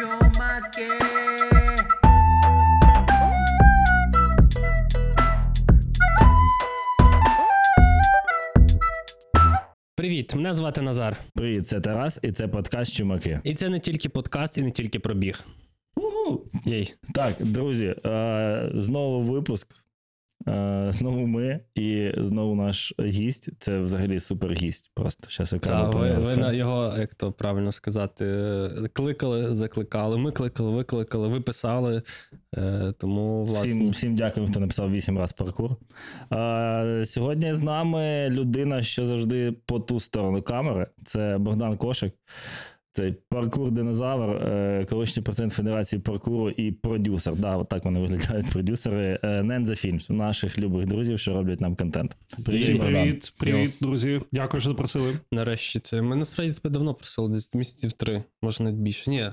чумаки. Привіт, мене звати Назар. Привіт, це Тарас, і це подкаст Чумаки. І це не тільки подкаст, і не тільки пробіг. Єй. Так, друзі, е, знову випуск. Е, знову ми і знову наш гість. Це взагалі супер гість. Просто Та, окремо ви, ви на його, як то правильно сказати, е, кликали, закликали. Ми кликали, викликали, ви писали. Е, тому, власне, Всім, всім дякую, хто написав вісім раз паркур. Сьогодні з нами людина, що завжди по ту сторону камери. Це Богдан Кошик. Це паркур-динозавр, е, колишній президент Федерації паркуру і продюсер. Да, от так вони виглядають продюсери Ненза Фільмс, наших любих друзів, що роблять нам контент. Привіт, привіт, привіт, друзі. Дякую, що запросили. нарешті це. Ми насправді тебе давно просили, десь місяців три, може навіть більше. Ні,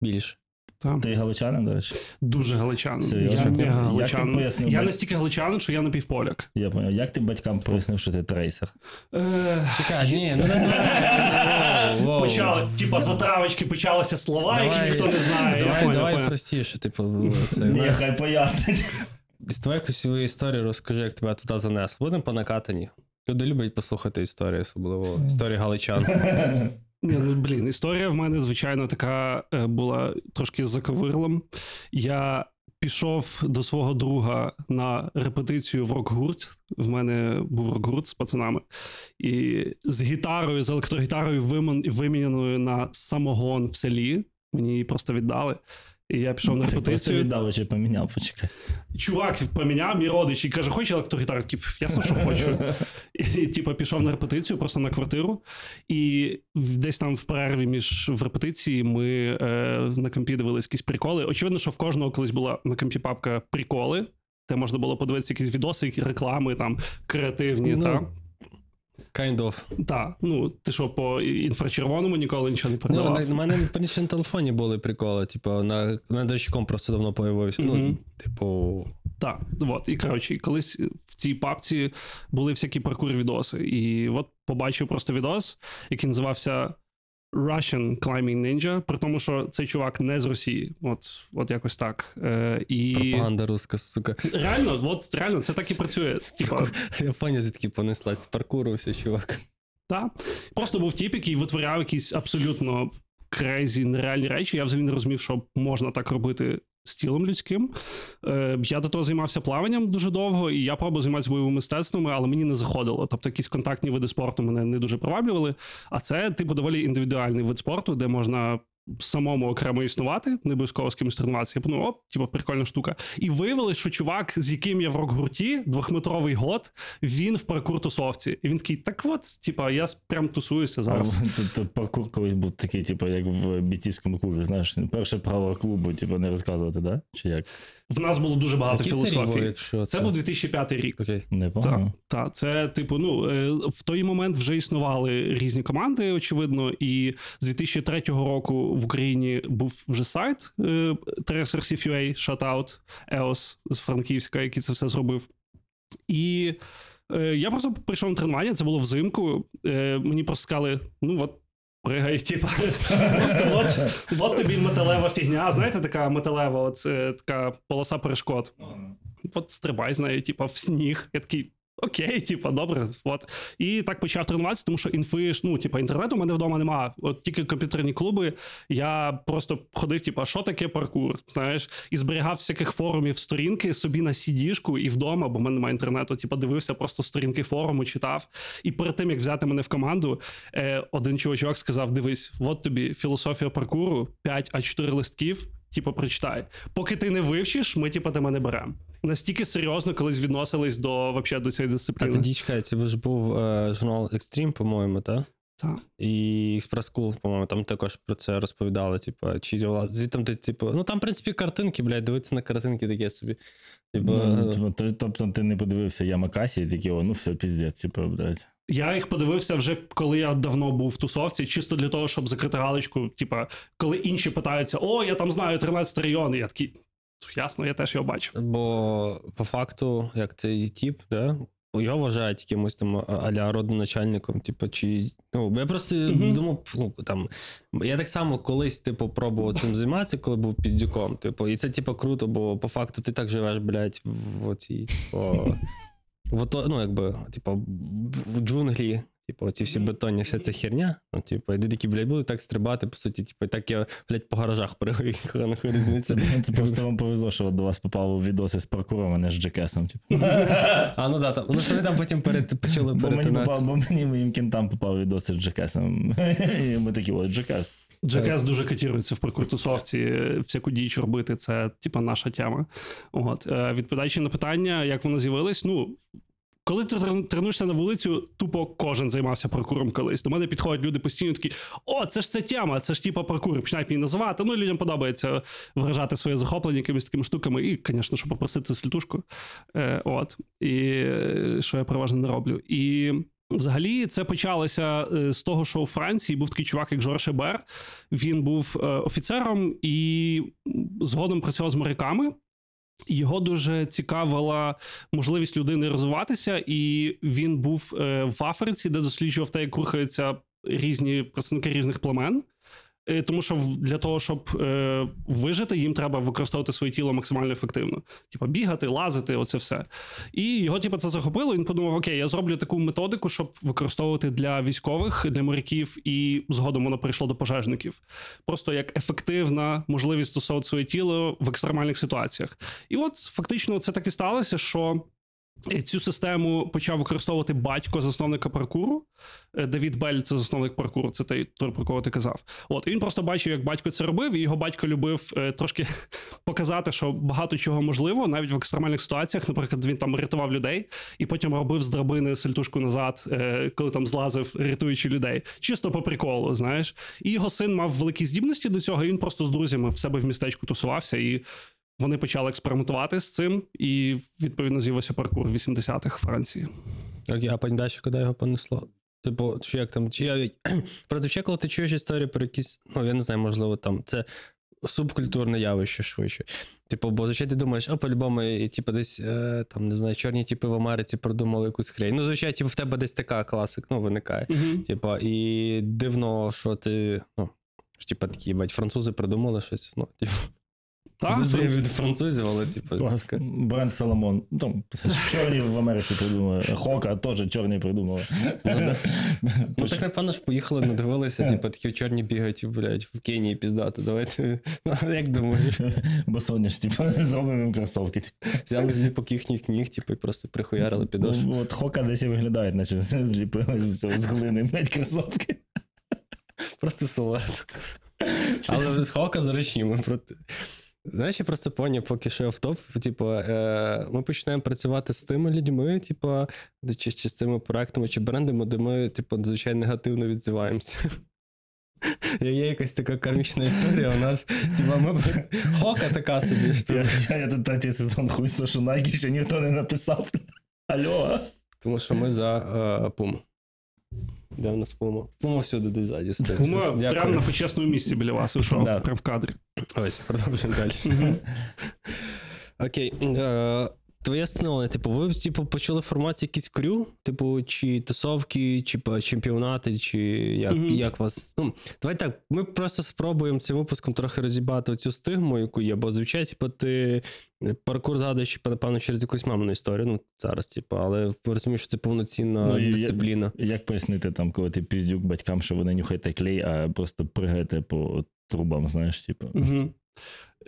більше. Та. Ти галичанин, до речі? Дуже галичанин. Серйозно? Я мега Як ти пояснив Я настільки галичанин, що я напівполяк. Я поняв. Як ти батькам пояснив, що ти трейсер? Чекай, ні, ну не. Почали, типа, затравочки почалися слова, які ніхто не знає. Давай, давай простіше, типу, це. Ні, хай пояснить. Давай якусь свою історію розкажи, як тебе туди занесло. Будемо по накатані. Люди люблять послухати історії, особливо історії галичан. Ні, ну блін, історія в мене, звичайно, така е, була трошки заковирлом. Я пішов до свого друга на репетицію в рок-гурт. В мене був рок-гурт з пацанами. І з гітарою, з електрогітарою, виміненою на самогон в селі. Мені її просто віддали. І я пішов на Ти репетицію. віддав чи поміняв, почекай. Чувак поміняв мій родич і каже: хочеш електрогітару? «Пф, ясно, що хочу. І, типу, пішов на репетицію, просто на квартиру. І десь там в перерві між в репетиції ми е, на компі дивились якісь приколи. Очевидно, що в кожного колись була на компі папка приколи, де можна було подивитися якісь відоси, які реклами там креативні. Ну, та. Kind of. Так. ну, ти що, по інфрачервоному ніколи нічого не Ну, передавав? на, у мене раніше на телефоні були приколи, типу, на, на дочком просто давно появився. Ну, типу, Так, от, і коротше, колись в цій папці були всякі паркур відоси. І от побачив просто відос, який називався Russian Climbing Ninja, при тому, що цей чувак не з Росії. От, от якось так. Е, і пропаганда руска, сука. реально, от реально, це так і працює. Японія звідки понеслась з паркуру, чувак. та. Просто був тіп, який витворяв якісь абсолютно crazy, нереальні речі. Я взагалі не розумів, що можна так робити з тілом людським. Е, я до того займався плаванням дуже довго, і я пробував займатися бойовими мистецтвами, але мені не заходило. Тобто якісь контактні види спорту мене не дуже приваблювали. А це, типу, доволі індивідуальний вид спорту, де можна. Самому окремо існувати, не обов'язково з кимось тренуватися. Я подумав, оп, типу, прикольна штука. І виявилось, що чувак, з яким я в рок-гурті, двохметровий год, він в паркур тусовці. І він такий, так от, типа, я прям тусуюся зараз. Паркур колись був такий, типу, як в бійцівському клубі. Знаєш, перше правило клубу, типу, не розказувати, да? Чи як? В нас було дуже багато Який це рік філософії. якщо Це був 2005 рік. Окей. Не Так, пам'ятаю. та, це, типу, ну е, в той момент вже існували різні команди, очевидно, і з 2003 року в Україні був вже сайт е, TRSRC.UA, shoutout, EOS з Франківська, який це все зробив. І е, я просто прийшов на тренування, це було взимку. Мені просто сказали: ну от. Пригай, типа, просто от, от тобі металева фігня. Знаєте, така металева, от, е, така полоса перешкод от стрибай з нею, типа, в сніг. Я такий. Окей, типа, добре, от. І так почав тренуватися, тому що інфи ну, типа, інтернету у мене вдома немає. От тільки комп'ютерні клуби. Я просто ходив, типа, що таке паркур, знаєш, і зберігав всяких форумів сторінки собі на сідішку і вдома, бо в мене немає інтернету. Типа, дивився просто сторінки форуму, читав. І перед тим, як взяти мене в команду, е, один чувачок сказав: дивись, от тобі філософія паркуру, 5 А4 листків. Типу, прочитай. Поки ти не вивчиш, ми типу, тебе не беремо. Настільки серйозно колись відносились до вообще до цієї А дисципліни. тоді чекай, це ж був е, журнал Extreme, по-моєму, так? Так. І Express School, по-моєму, там також про це розповідали. Типу, чи звідти ти, типу, ну там, в принципі, картинки, блядь, дивитися на картинки таке собі. Типу, Ну, е, типу, то- Тобто ти не подивився Ямакасі і такий, о, ну все, піздець, типу, блядь. Я їх подивився вже коли я давно був в тусовці, чисто для того, щоб закрити галочку. Типа, коли інші питаються: О, я там знаю 13 район. Я такий, ясно, я теж його бачив. Бо по факту, як цей тіп, да, його вважають якимось там аля родоначальником, типу, чи. Ну, я просто Мгм. думав, ну, там. Я так само колись, типу, пробував цим займатися, коли був піддюком. Типу, і це, типу, круто, бо по факту ти так живеш, блядь, в оцій, типу. В ото, ну, якби, типу, в джунглі, типу, ці всі бетонні, вся ця херня. Ну, типу, і ти такі, блядь, будуть так стрибати, по суті, типу, і так я, блядь, по гаражах переїхав, нахуй різниця. Це просто вам повезло, що до вас попав відоси з паркуром, а не з Джекесом. Типу. А, ну да, там, ну що вони там потім перед, почали Бо мені, перетинатися. попав, бо мені моїм кінтам попав відоси з Джекесом. І ми такі, ой, Джекес. Джекес дуже котірується в паркур-тусовці, е, всяку діч робити, це типа наша тема. От, е, відповідаючи на питання, як воно з'явилось, ну. Коли ти тренуєшся на вулицю, тупо кожен займався паркуром колись. До мене підходять люди постійно такі: о, це ж ця тема, це ж типа паркур. Починають мені називати. Ну, людям подобається виражати своє захоплення якимись такими штуками. І, звісно, що попросити слітушку. Е, от. І е, що я переважно не роблю. І взагалі це почалося е, з того, що у Франції був такий чувак, як Жорж Ебер. Він був е, офіцером і згодом працював з моряками. Його дуже цікавила можливість людини розвиватися, і він був е, в Африці, де досліджував те, як рухаються різні представники різних племен. Е, Тому що для того, щоб е, вижити, їм треба використовувати своє тіло максимально ефективно. Типа бігати, лазити, оце все. І його, типу, це захопило. Він подумав: окей, я зроблю таку методику, щоб використовувати для військових, для моряків, і згодом воно прийшло до пожежників. Просто як ефективна можливість стосовувати своє тіло в екстремальних ситуаціях. І от фактично це так і сталося, що. Е, Цю систему почав використовувати батько засновника паркуру. Е, Давід Бель, це засновник паркуру, це той, про кого ти казав. От він просто бачив, як батько це робив, і його батько любив е, трошки показати, що багато чого можливо, навіть в екстремальних ситуаціях. Наприклад, він там рятував людей і потім робив з драбини сальтушку назад, коли там злазив, рятуючи людей. Чисто по приколу, знаєш. І його син мав великі здібності до цього. І він просто з друзями в себе в містечку тусувався і. Вони почали експериментувати з цим, і відповідно з'явився паркур 80-х Франції. Окей, а потім далі куди його понесло? Типу, чи як там, чи я. Просто ще коли ти чуєш історію про якісь, ну я не знаю, можливо, там це субкультурне явище швидше. Типу, бо звичайно ти думаєш, а по-любому, і, типу, десь е, там, не знаю, чорні типи в Америці придумали якусь хрень. Ну, звичайно, типу, в тебе десь така класика, ну, виникає. Угу. Типа, і дивно, що ти. Ну, ж, типа, такі, бать, французи придумали щось. Ну, типу, Так, Франц- від французів, але, типу, Клас. Бренд Соломон. Ну, чорні в Америці придумали. Хока теж чорні придумали. Ну так напевно ж поїхали, надивилися, типу, такі чорні бігають, блядь, в Кенії піздато. Давайте. Ну, як думаєш? Бо соняш, типу, зробимо їм кросовки. Взяли зліпок їхніх ніг, типу, і просто прихуярили підошву. Ну, От Хока десь і виглядає, наче зліпили з цього з глини, блядь, кросовки. Просто силует. Але з хока зручні. Проти... Знаєш, я просто поняв, поки що в топ, типу, е, ми починаємо працювати з тими людьми, типу, чи, чи з цими проектами, чи брендами, де ми, типу, звичайно, негативно відзиваємося. Є є якась така кармічна історія. У нас, типу, ми хока така собі. Що... Я, я, я тут третій сезон хуй, що Nike ще ніхто не написав. Алло. Тому що ми за е, Пуму. Де в нас Пума? Пума всюди десь ззаді стоїть. Пума Дякую. прямо на почесному місці біля вас вийшов Да. прямо в кадрі. Ось, продовжуємо далі. Окей. Е, твоє становлення, типу, ви типу, почали формацію якийсь крю, типу, чи тусовки, чи чемпіонати, чи як, Мгм. як вас. Ну, давай так, ми просто спробуємо цим випуском трохи розібрати цю стигму, яку є, бо звичайно, типу, ти паркур згадуєш, типу, напевно, через якусь мамину історію. Ну, зараз, типу, але розумієш, що це повноцінна Ну, дисципліна. Як пояснити там, коли ти піздюк батькам, що вони нюхаєте клей, а просто пригаєте по трубам, знаєш, типу. Угу.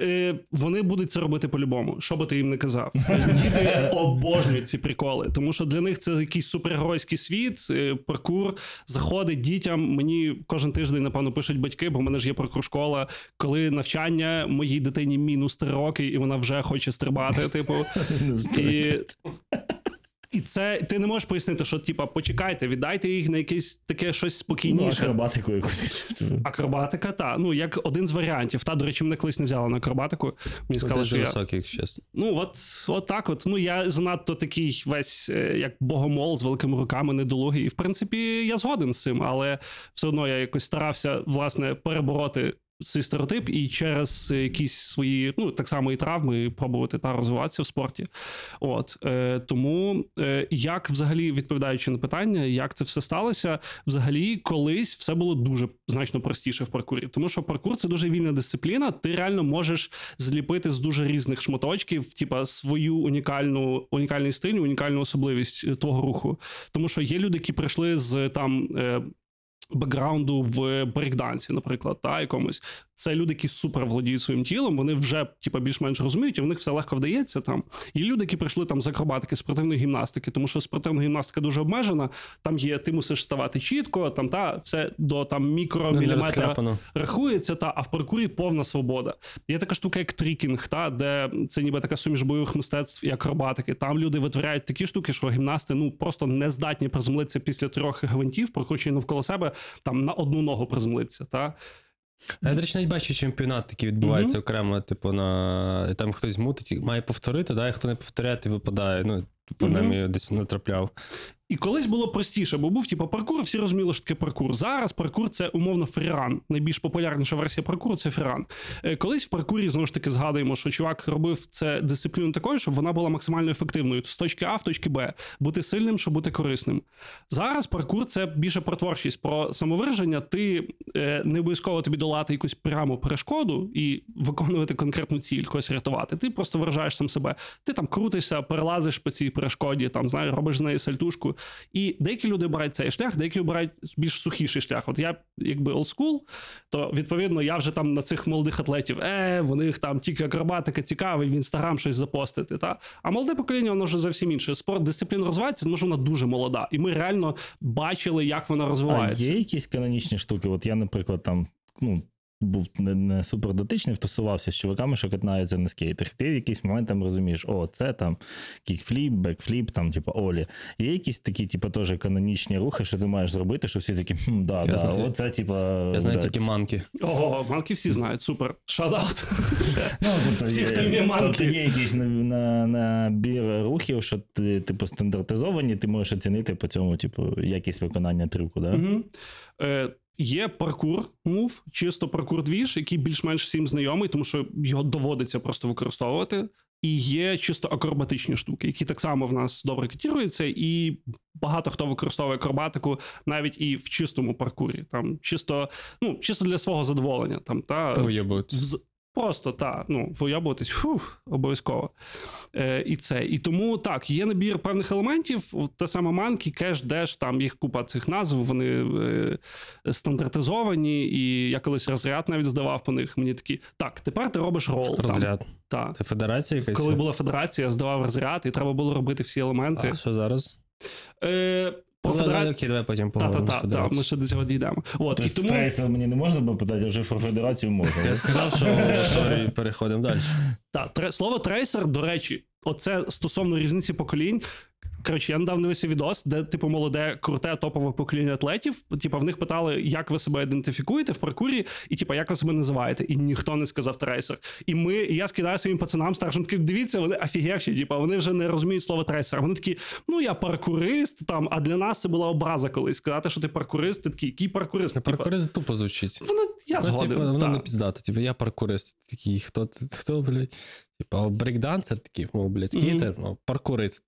Е, вони будуть це робити по-любому, що би ти їм не казав. Діти обожнюють ці приколи, тому що для них це якийсь супергеройський світ, е, паркур заходить дітям. Мені кожен тиждень, напевно, пишуть батьки, бо в мене ж є паркур-школа. Коли навчання моїй дитині мінус три роки, і вона вже хоче стрибати. Типу, і, і це ти не можеш пояснити, що типа почекайте, віддайте їх на якесь таке щось Ну, спокійніше. акробатику якусь. Акробатика, та ну як один з варіантів. Та, до речі, мене колись не взяла на акробатику. Мені сказали, Ти що я. високий, якщо чесно. Ну, от, от так от. Ну, я занадто такий весь е, як богомол з великими руками, недолугий. І в принципі, я згоден з цим, але все одно я якось старався власне перебороти цей стереотип і через якісь свої, ну так само і травми, пробувати та розвиватися в спорті. От е, тому е, як взагалі відповідаючи на питання, як це все сталося, взагалі колись все було дуже значно простіше в паркурі, тому що паркур це дуже вільна дисципліна. Ти реально можеш зліпити з дуже різних шматочків, типа свою унікальну унікальний стиль, унікальну особливість е, твого руху. Тому що є люди, які прийшли з там. Е, Бекграунду в брейкдансі, наприклад, та якомусь це люди, які супер володіють своїм тілом. Вони вже типа більш-менш розуміють, і в них все легко вдається. Там є люди, які прийшли там з акробатики, спортивної гімнастики, тому що спортивна гімнастика дуже обмежена. Там є, ти мусиш ставати чітко, там та все до там мікроміліметра рахується, та а в паркурі повна свобода. Є така штука, як трікінг, та де це ніби така суміш бойових мистецтв і акробатики. Там люди витворяють такі штуки, що гімнасти ну просто не здатні приземлитися після трьох гвинтів, прокручені навколо себе, там на одну ногу призмлиться. Та Я, до речі, навіть бачу чемпіонат, який відбувається Мгм. окремо, типу, на там хтось мутить, має повторити, да, і хто не повторяє, то випадає. Ну, принаймні, я десь натрапляв. І колись було простіше, бо був типу паркур, всі розуміли, що таке паркур. Зараз паркур це умовно фріран. Найбільш популярніша версія паркуру це фріран. Е, Колись в паркурі знову ж таки згадуємо, що чувак робив це дисципліну такою, щоб вона була максимально ефективною з точки А в точки Б, бути сильним, щоб бути корисним. Зараз паркур це більше про творчість, про самовираження. Ти е, не обов'язково тобі долати якусь пряму перешкоду і виконувати конкретну ціль, когось рятувати. Ти просто виражаєш сам себе. Ти там крутишся, перелазиш по цій перешкоді, там знаєш, робиш з неї сальтушку. І деякі люди обирають цей шлях, деякі обирають більш сухіший шлях. От я, якби олдскул, то відповідно я вже там на цих молодих атлетів, е, в них там тільки акробатика цікавий, в інстаграм щось запостити. Та? А молоде покоління, воно вже зовсім інше. Спорт дисципліна розвивається, тому що вона дуже молода. І ми реально бачили, як вона А розвивається. є якісь канонічні штуки? От я, наприклад, там, ну. Був не, не супер дотичний, втусувався з чуваками, що катаються на скейтах. Ти в якийсь момент там розумієш, о, це там kickflip, backflip, там, типу, ollie. Є якісь такі, типу, теж канонічні рухи, що ти маєш зробити, що всі такі, хм, да, Я да, знаю. оце, типу, Я знаю да. тільки monkey. Ого, monkey всі знають, супер. Shoutout. Ну, тобто, Всі, хто вміє monkey. тобто є якийсь на- на- набір рухів, що ти, типу, стандартизовані, ти можеш оцінити по цьому, типу, якість виконання трюку, да? Угу. Е, є паркур мув, чисто паркур двіж, який більш-менш всім знайомий, тому що його доводиться просто використовувати. І є чисто акробатичні штуки, які так само в нас добре котіруються, і багато хто використовує акробатику навіть і в чистому паркурі. Там чисто, ну, чисто для свого задоволення. Там, та. Вз- Просто так, ну, виябуватись, фух, обов'язково. Е, і це. І тому так, є набір певних елементів. Та сама манкі, кеш, деш, там їх купа цих назв, вони е, стандартизовані, і я колись розряд навіть здавав по них. Мені такі, так, тепер ти робиш roll. Там, Розряд. та. Це федерація якась? Коли була федерація, я здавав розряд, і треба було робити всі елементи. А що зараз? Е, федерації. Окей, давай потім Та, та, поговоримо. та, та, ми ще до цього дійдемо. От, і Тобто тому... Трейсер мені не можна було питати, а вже про федерацію можна. Я сказав, що sorry, переходимо далі. Так, тре, слово трейсер, до речі, оце стосовно різниці поколінь. Коротше, я недавно дивився відос, де, типу, молоде, круте, топове покоління атлетів. Типу, в них питали, як ви себе ідентифікуєте в паркурі, і типу, як ви себе називаєте. І ніхто не сказав трейсер. І ми, і я скидаю своїм пацанам старшим, такий, дивіться, вони офігевші, типу, вони вже не розуміють слово трейсер. Вони такі, ну я паркурист, там, а для нас це була образа колись. Сказати, що ти паркурист, ти такий, який паркурист? Типу, паркурист тупо звучить. Воно, я Ну, згоден. типу, воно не піздато. Типу, я паркурист. Такий, хто, хто, блядь? Типу, брейкдансер такий, о, блядь, скейтер, ну, паркурист.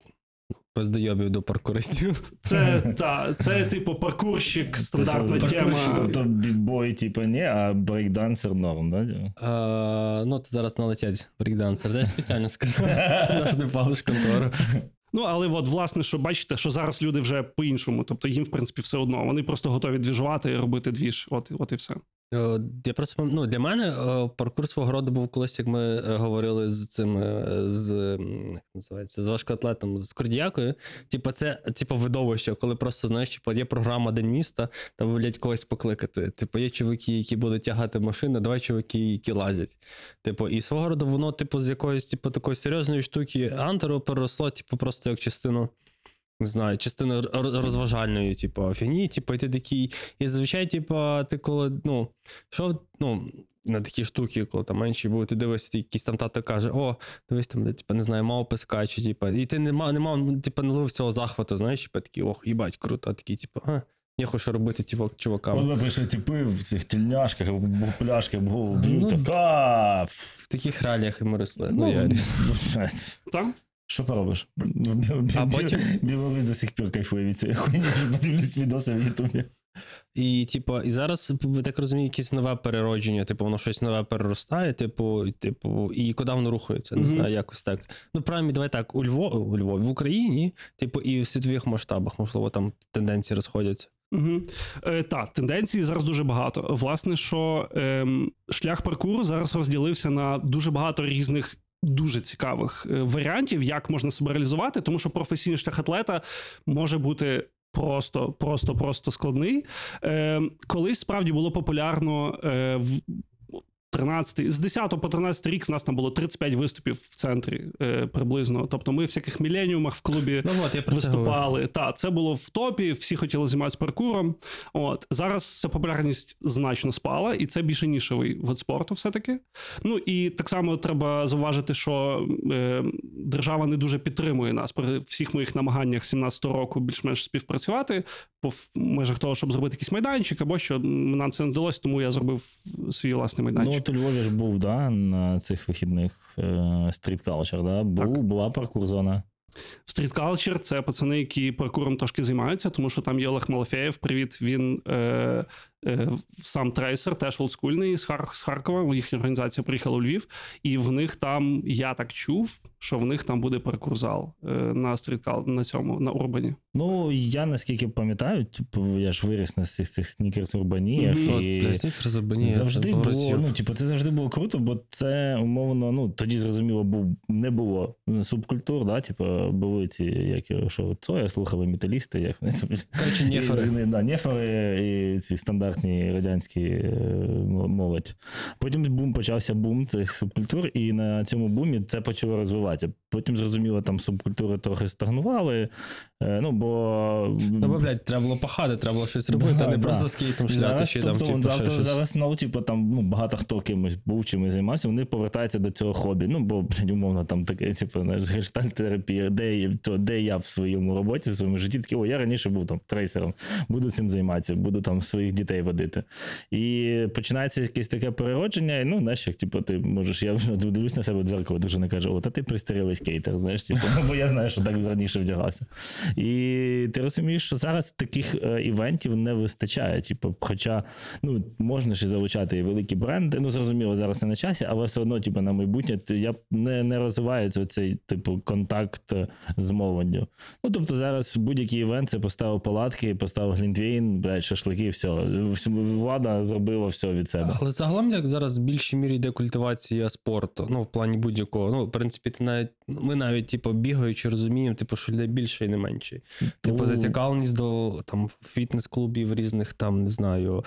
Пиздойобів до паркуристів. Це, та, це типу паркурщик, стандартна Тобто- тема. Тобто b-boy, типу, ні, а брейкдансер норм, да? А, ну, то зараз налетять брейкдансер. Я спеціально сказав. Нашо палиш контору. Ну, але от, власне, що бачите, що зараз люди вже по-іншому. Тобто їм, в принципі, все одно. Вони просто готові двіжувати і робити двіж. От, от і все. Е, Я просто ну, для мене е, паркур свого роду був колись, як ми е, говорили з цим з як називається, з важкоатлетом, з Кордіякою. Типу, це типу видовище, коли просто знаєш, типу, є програма День міста, там блядь, когось покликати. Типу, є чуваки, які будуть тягати машини, давай чуваки, які лазять. Типу, і свого роду воно, типу, з якоїсь типу, такої серйозної штуки антеру переросло, типу, просто як частину. Не знаю, р- розважальної, типу, фігні, типу, і ти такий. І зазвичай, типу, ти коли, ну, що, ну, на такі штуки, коли там менші були, ти дивишся, ти якийсь там тато каже, о, дивись там, де, типу, не знаю, мав скаче, типу, і ти не мав, не мав, типу, не ловив цього захвату, знаєш, типу, такий, ох, їбать, круто, а такий, типу, а, не хочу робити, типу, чувакам. От ми прийшли типи в цих тільняшках, в пляшках, в голову Ну, б'ють. так. В таких реаліях і ми росли. Ну, я... Так? Що поробиш? А потім- Білорусь до сих пір кайфує від цієї хуйні, подивлюсь відоси в Ютубі. І, типу, і зараз, ви так розумію, якесь нове переродження, типу, воно щось нове переростає, типу, і, типу, і куди воно рухається, не Мгм. знаю, якось так. Ну, принаймні, давай так, у Львові, у Львові, в Україні, типу, і в світових масштабах, можливо, там тенденції розходяться. Угу. Е, так, тенденцій зараз дуже багато. Власне, що ем, шлях паркуру зараз розділився на дуже багато різних. Дуже цікавих е, варіантів, як можна себе реалізувати, тому що професійний шлях атлета може бути просто, просто, просто складний. Е, колись справді було популярно е, 13, з 10 по 13 рік в нас там було 35 виступів в центрі е, приблизно. Тобто ми в всяких міленіумах в клубі Ну, от, я виступали. Та це було в топі, всі хотіли займатися паркуром. От зараз ця популярність значно спала, і це більше нішевий вид спорту, все-таки. Ну і так само треба зауважити, що е, держава не дуже підтримує нас при всіх моїх намаганнях 17-го року більш-менш співпрацювати в межах того, щоб зробити якийсь майданчик, або що нам це не вдалося, тому я зробив свій власний Ну, майданчик. от у Львові ж був, да, на цих вихідних стріт калчер, да? Був, Так. була паркур-зона. В Street Culture це пацани, які паркуром трошки займаються, тому що там є Олег Малафеєв. Привіт, він е, е, сам трейсер, теж олдскульний з, Хар- з Харкова. Їхня організація приїхала у Львів, і в них там я так чув, що в них там буде паркурзал е, на стріткал на цьому на урбані. Ну, я наскільки пам'ятаю, типу, я ж виріс на цих цих снікерс урбаніях. От, і... для всіх. Завжди було, ну, типу, це завжди було круто, бо це умовно, ну, тоді зрозуміло, був, не було субкультур, да, типу, були ці, як що, це я слухав металісти, як вони там. Нефери. Да, нефери і ці стандартні радянські радянській молодь. Потім бум почався бум цих субкультур, і на цьому бумі це почало розвиватися. Потім зрозуміло, там субкультури трохи стагнували. Е, Ну, бо Ну, бо, блядь, треба було пахати, треба було щось робити, Да, а не да. просто скейтом шляти, чи тобто, там, типу, завтра, щось. зараз ну, типу, там ну, багато хто кимось був чимось займався, вони повертаються до цього хобі. Ну, бо, блядь, умовно, там таке, типу, знаєш, гештальт-терапія, де, то, де я в своєму роботі, в своєму житті, такий, о, я раніше був там трейсером, буду цим займатися, буду там своїх дітей водити. І починається якесь таке переродження, і ну, знаєш, як типу, ти можеш, я дивлюсь на себе в дзеркало, дружина каже, о, та ти пристарілий скейтер, знаєш, типу, бо я знаю, що так раніше вдягався. І ти розумієш, що зараз таких е, івентів не вистачає. Типу, хоча ну, можна ж залучати і великі бренди. Ну, зрозуміло, зараз не на часі, але все одно, типу, на майбутнє я не, не розвивається цей типу контакт е, з молоддю. Ну, тобто, зараз будь-який івент це поставив палатки, поставив глінтвейн, блядь, шашлики, все. Влада зробила все від себе. Але загалом, як зараз в більшій мірі йде культивація спорту, ну, в плані будь-якого. Ну, в принципі, ти навіть, ми навіть, типу, бігаючи, розуміємо, типу, що людей більше і не менше. Типу, зацікавленість до там фітнес-клубів різних, там, не знаю,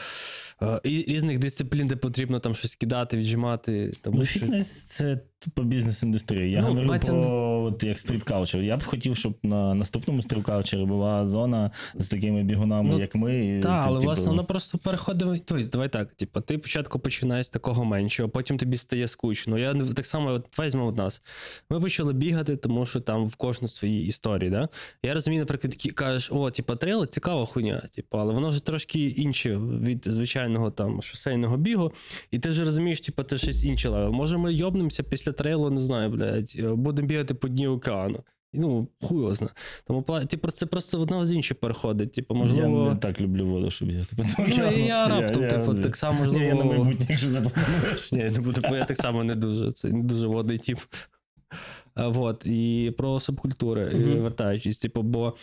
е, і різних дисциплін, де потрібно там щось кидати, віджимати. Тому Ну, що... фітнес це тупо бізнес-індустрія. Я Ну, говорю мається про от, як street culture. Я б хотів, щоб на наступному street culture була зона з такими бігунами, Ну, як ми. Так, але типу, власне воно просто переходить. Тобто, давай так. Типу, ти спочатку починаєш з такого меншого, потім тобі стає скучно. Я так само от, візьмемо від нас. Ми почали бігати, тому що там в кожну свої історії. Да? Я розумію, наприклад, кажеш, о, типу, трейл цікава хуйня, типу, але воно вже трошки інше від звичайного там шосейного бігу. І ти вже розумієш, типу, це щось інше левел. Може, ми йобнемося після трейлу, не знаю, блядь, будемо бігати по дні океану. Ну, хуй його зна. Тому типу, це просто одна з інших переходить. Типу, можливо. Я не так люблю воду, щоб я типу, Ну, і я раптом, типу, розумію. так само, можливо. я на майбутнє, якщо запропонуєш. Ні, не буду, бо я так само не дуже. Це не дуже водний тип. А, Вот, і про субкультури, Мгм. і вертаючись, типу, бо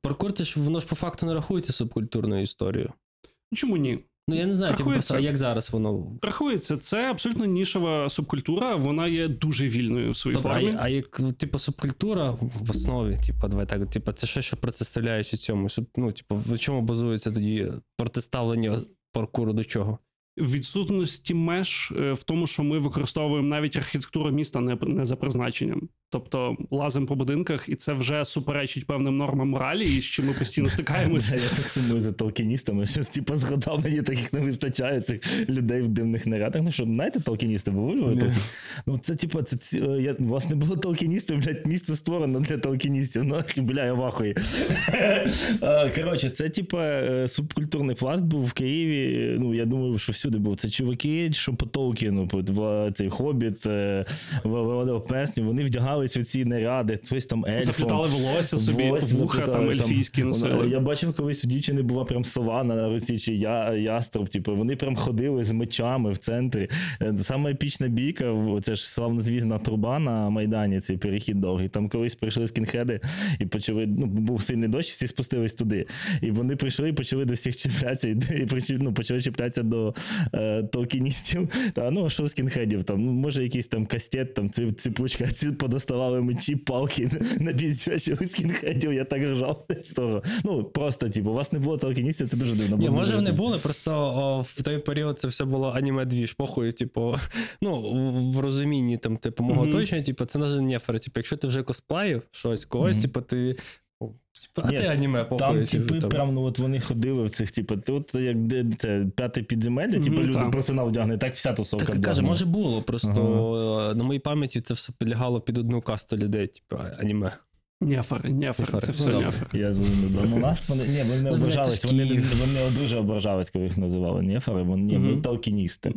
паркур це ж воно ж по факту не рахується субкультурною історією. Ну, Чому ні? Ну я не знаю, типу, просто, як зараз воно. Рахується, це абсолютно нішева субкультура, вона є дуже вільною в своїй Добре, формі. а, а як типу субкультура в основі, типу, давай так, типу, це ще що протиставляючи цьому. Щоб, ну, типу, в чому базується тоді протиставлення паркуру до чого? відсутності меж е, в тому, що ми використовуємо навіть архітектуру міста не, не за призначенням. Тобто лазимо по будинках, і це вже суперечить певним нормам моралі, і з чим ми постійно стикаємося. Я так сумую за толкіністами. Щось типу згадав, мені таких не вистачає цих людей в дивних нарядах. Ну що, знаєте, толкіністи, бо ви Ну це типу, це е, я, вас не було толкіністів, блядь, місце створено для толкіністів. Ну, бля, я вахую. Е, Коротше, це типу е, субкультурний пласт був в Києві. Ну, я думаю, що всюди був. Це чуваки, що по Толкіну, по цей хобіт, в- Володар Перснів, вони вдягались у ці наряди, хтось там ельфом. Заплітали волосся собі, Волосся вуха там ельфійські носили. Я бачив, колись у дівчини була прям сова на руці, чи я, яструб. Типу, вони прям ходили з мечами в центрі. Е, Саме епічна бійка, це ж славнозвісна труба на Майдані, цей перехід довгий. Там колись прийшли скінхеди і почали. Ну, був сильний дощ, всі спустились туди. І вони прийшли і почали до всіх чіплятися, і, і ну, почали чіплятися до е, толкіністів. Та, ну, а що скінхедів? Там, ну, може, якийсь там кастет, там ці- ципучка, а ці подоставали мечі, палки на у скінхедів. Я так ржав з того. Ну, просто, типу, у вас не було толкіністів, це дуже дивно. Ні, може вони були, просто о, в той період це все було аніме двіж, похуй, типу, ну, в- розумінні там, типу, мого mm-hmm. точно, типу, це не фер. Типу, якщо ти вже косплеїв щось, когось, Мгм. типу, ти. Типу, а Ні, ти аніме похуй. Там, типи, там. прям, ну от вони ходили в цих, типу, тут як де це п'яте підземелля, типу, люди там. персонал вдягне, так вся тусовка. Так каже, може було, просто ага. на моїй пам'яті це все підлягало під одну касту людей, типу, аніме. Нефери, нефери, це все Ну, нефери. Я зрозумів. Ну, нас вони, ні, вони не Ну, ображались, вони, не- вони дуже ображались, коли їх називали нефери, вони ні, ми толкіністи.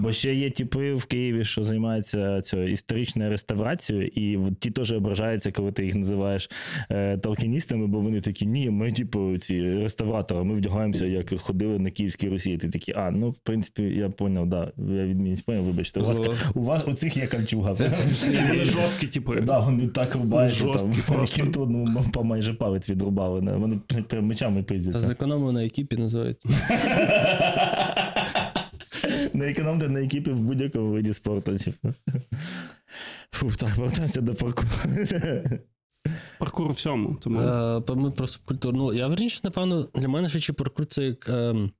Бо ще є типи в Києві, що займаються цією історичною реставрацією, і в- ті теж ображаються, коли ти їх називаєш е, толкіністами, бо вони такі, ні, ми, типу, ці реставратори, ми вдягаємося, як ходили на Київській Русі. Ти такі, а, ну, в принципі, я поняв, да, я відмінність поняв, вибачте. У вас, Зло. у вас у цих є кольчуга. Це- це- І Вони жорсткі, типу. Да, вони так рубаються, там, Жорсткі просто. яким тут ну, по майже палець відрубали. Вони прям мечами Та пиздяться. зекономив на екіпі називається. Не економте на екіпі в будь-якому виді спорту. Фу, так, повертаємося до парку. Паркур у всьому. Тому Е, Ми про субкультуру. Ну, я верніше, напевно, для мене швидше паркур це як ем,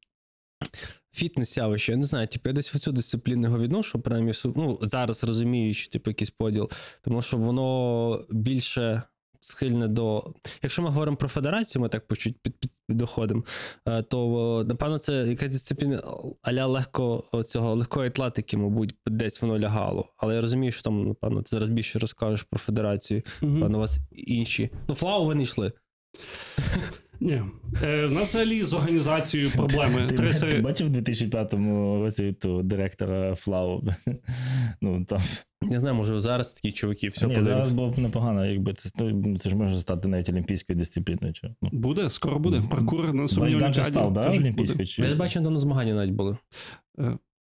фітнес-явище. Я не знаю, типу, я десь в цю дисципліну його відношу, принаймні, ну, зараз розуміючи, типу, якийсь поділ, тому що воно більше схильне до. Якщо ми говоримо про федерацію, ми так по чуть під, під, доходимо, е, то напевно це якась дисципліна аля легко цього легкої атлетики, мабуть, десь воно лягало. Але я розумію, що там, напевно, ти зараз більше розкажеш про федерацію. Мгм. Певно, у вас інші. Ну, флау ви не йшли. Ні. Е, в нас взагалі з організацією проблеми. Ти, Три ти сери- бачив у 2005 році ту директора Флау? Ну, там. Не знаю, може зараз такі чуваки, все Ні, зараз було б непогано, якби це, це ж може стати навіть олімпійською дисципліною. Чи, ну. Буде, скоро буде. Паркур на сумнівній олімпіаді став, да, олімпійською? Чи... Я бачив, там на змагання навіть були.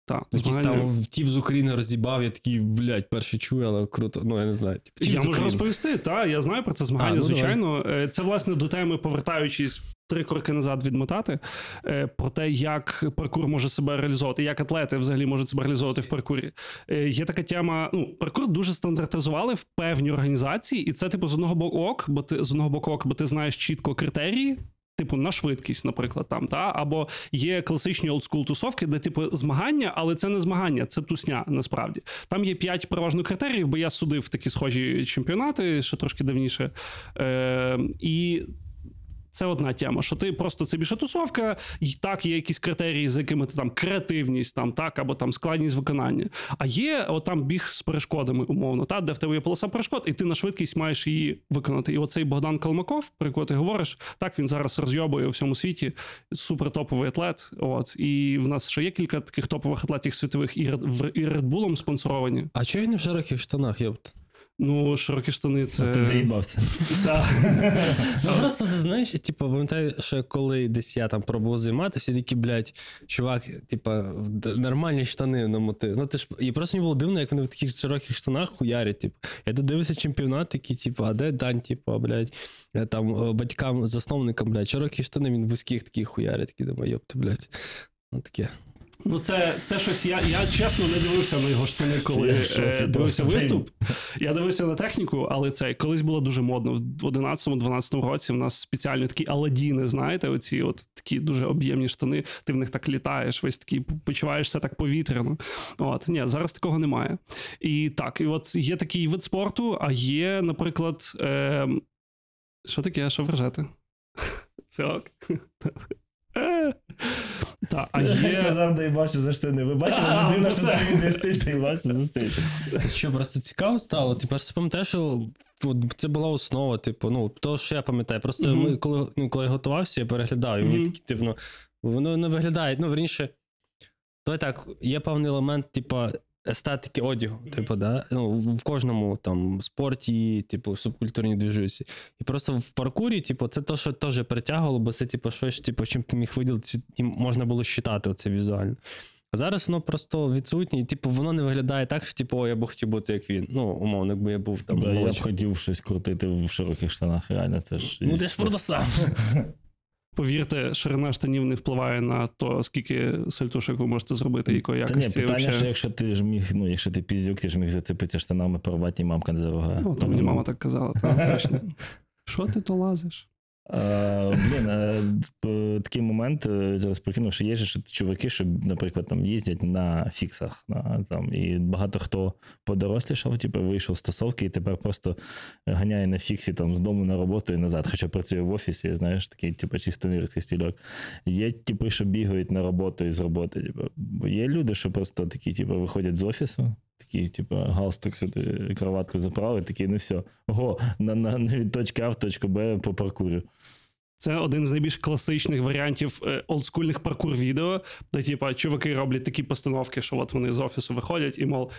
Так, Якийсь змагання- там тіп з України розібав, я такий, блядь, перший чую, але круто. Ну, я не знаю. Тіп, тіп Я з можу України. розповісти, та я знаю про це змагання. А, ну, звичайно, Е, це власне до теми, повертаючись три кроки назад відмотати, е, про те, як паркур може себе реалізовувати, як атлети взагалі можуть себе реалізовувати в паркурі. Е, Є така тема. Ну, паркур дуже стандартизували в певній організації, і це, типу, з одного боку ок, бо ти з одного боку ок, бо ти знаєш чітко критерії. Типу на швидкість, наприклад, там та або є класичні олдскул тусовки, де типу змагання, але це не змагання, це тусня. Насправді там є п'ять переважно критеріїв, бо я судив такі схожі чемпіонати ще трошки давніше. Е, і це одна тема, що ти просто це більше тусовка, і так є якісь критерії, за якими ти там креативність, там так, або там складність виконання. А є от там біг з перешкодами, умовно, та, де в тебе є полоса перешкод, і ти на швидкість маєш її виконати. І оцей Богдан Калмаков, про якого ти говориш, так він зараз розйобує у всьому світі. Супер топовий атлет. От і в нас ще є кілька таких топових атлетів світових і Red- в- і Red Bull спонсоровані. А чого він в широких штанах, йопт? Ну, широкі штани, це Ти заїбався. Ну просто ти знаєш, типу, пам'ятаю, що коли десь я там пробував займатися, і такі, блядь, чувак, типу, нормальні штани намотив. Ну ти ж і просто мені було дивно, як вони в таких широких штанах хуярять. Типу. Я тут дивився чемпіонат, такий, типу, а де Дань, типу, блядь, там е, батькам, засновникам, блядь, широкі штани, він вузьких таких хуярить, такі думаю, йопти, блядь. Ну таке. Ну, це, це щось. Я, я чесно не дивився на його штани, коли Я в шоці е, дивився виступ. Я дивився на техніку, але це колись було дуже модно. В 11-12 році в нас спеціально такі аладіни, знаєте, оці от такі дуже об'ємні штани. Ти в них так літаєш, весь такий почуваєшся так повітряно. От ні, зараз такого немає. І так, і от є такий вид спорту, а є, наприклад, е, що таке, що вражати? Все ок. Та, а Я є. казав, доїбався за штани. Ви бачили, людина, ну що стоїть, стоїть, доїбався за штани. Що, просто цікаво стало. Ти просто пам'ятаєш, що це була основа, типу, ну, то, що я пам'ятаю. Просто ми, коли, ну, коли я готувався, я переглядав, і мені такі, типу, ну, воно не виглядає. Ну, верніше, давай так, є певний елемент, типу, естетики одягу, типу, да? ну, в кожному там спорті, типу, субкультурній движусі. І просто в паркурі, типу, це те, що теж притягувало, бо це, типу, щось, типу, чим ти міг виділити, і можна було считати оце візуально. А зараз воно просто відсутнє, і типу воно не виглядає так, що типу, о, я б хотів бути як він. Ну, умовно, якби я був там. Бля, Я б хотів щось крутити в широких штанах, реально, це ж. Ну, ти ж про те саме. Повірте, ширина штанів не впливає на то, скільки сальтушок ви можете зробити, якої Та ні, питання, що якщо ти ж міг, ну, якщо ти піздюк, ти ж міг зацепитися штанами, порвати і мамка не зарогає. Ну, то мені мама так казала, та, точно. Що ти то лазиш? А, блін, такий момент е, зараз прикинув, що є ж чуваки, що, наприклад, там їздять на фіксах. На, там, і багато хто подорослішав, типу, вийшов з стосовки і тепер просто ганяє на фіксі там, з дому на роботу і назад. Хоча працює в офісі, знаєш, такий, типу, чисто нирський стільок. Є типи, що бігають на роботу і з роботи. Типу. Є люди, що просто такі, типу, виходять з офісу. Такі, типу, галстук сюди, кроватку заправили, такі, ну все, го, на, на, від точки А в точку Б по паркурю. Це один з найбільш класичних варіантів е, олдскульних паркур-відео, де типа чуваки роблять такі постановки, що от вони з офісу виходять, і мов.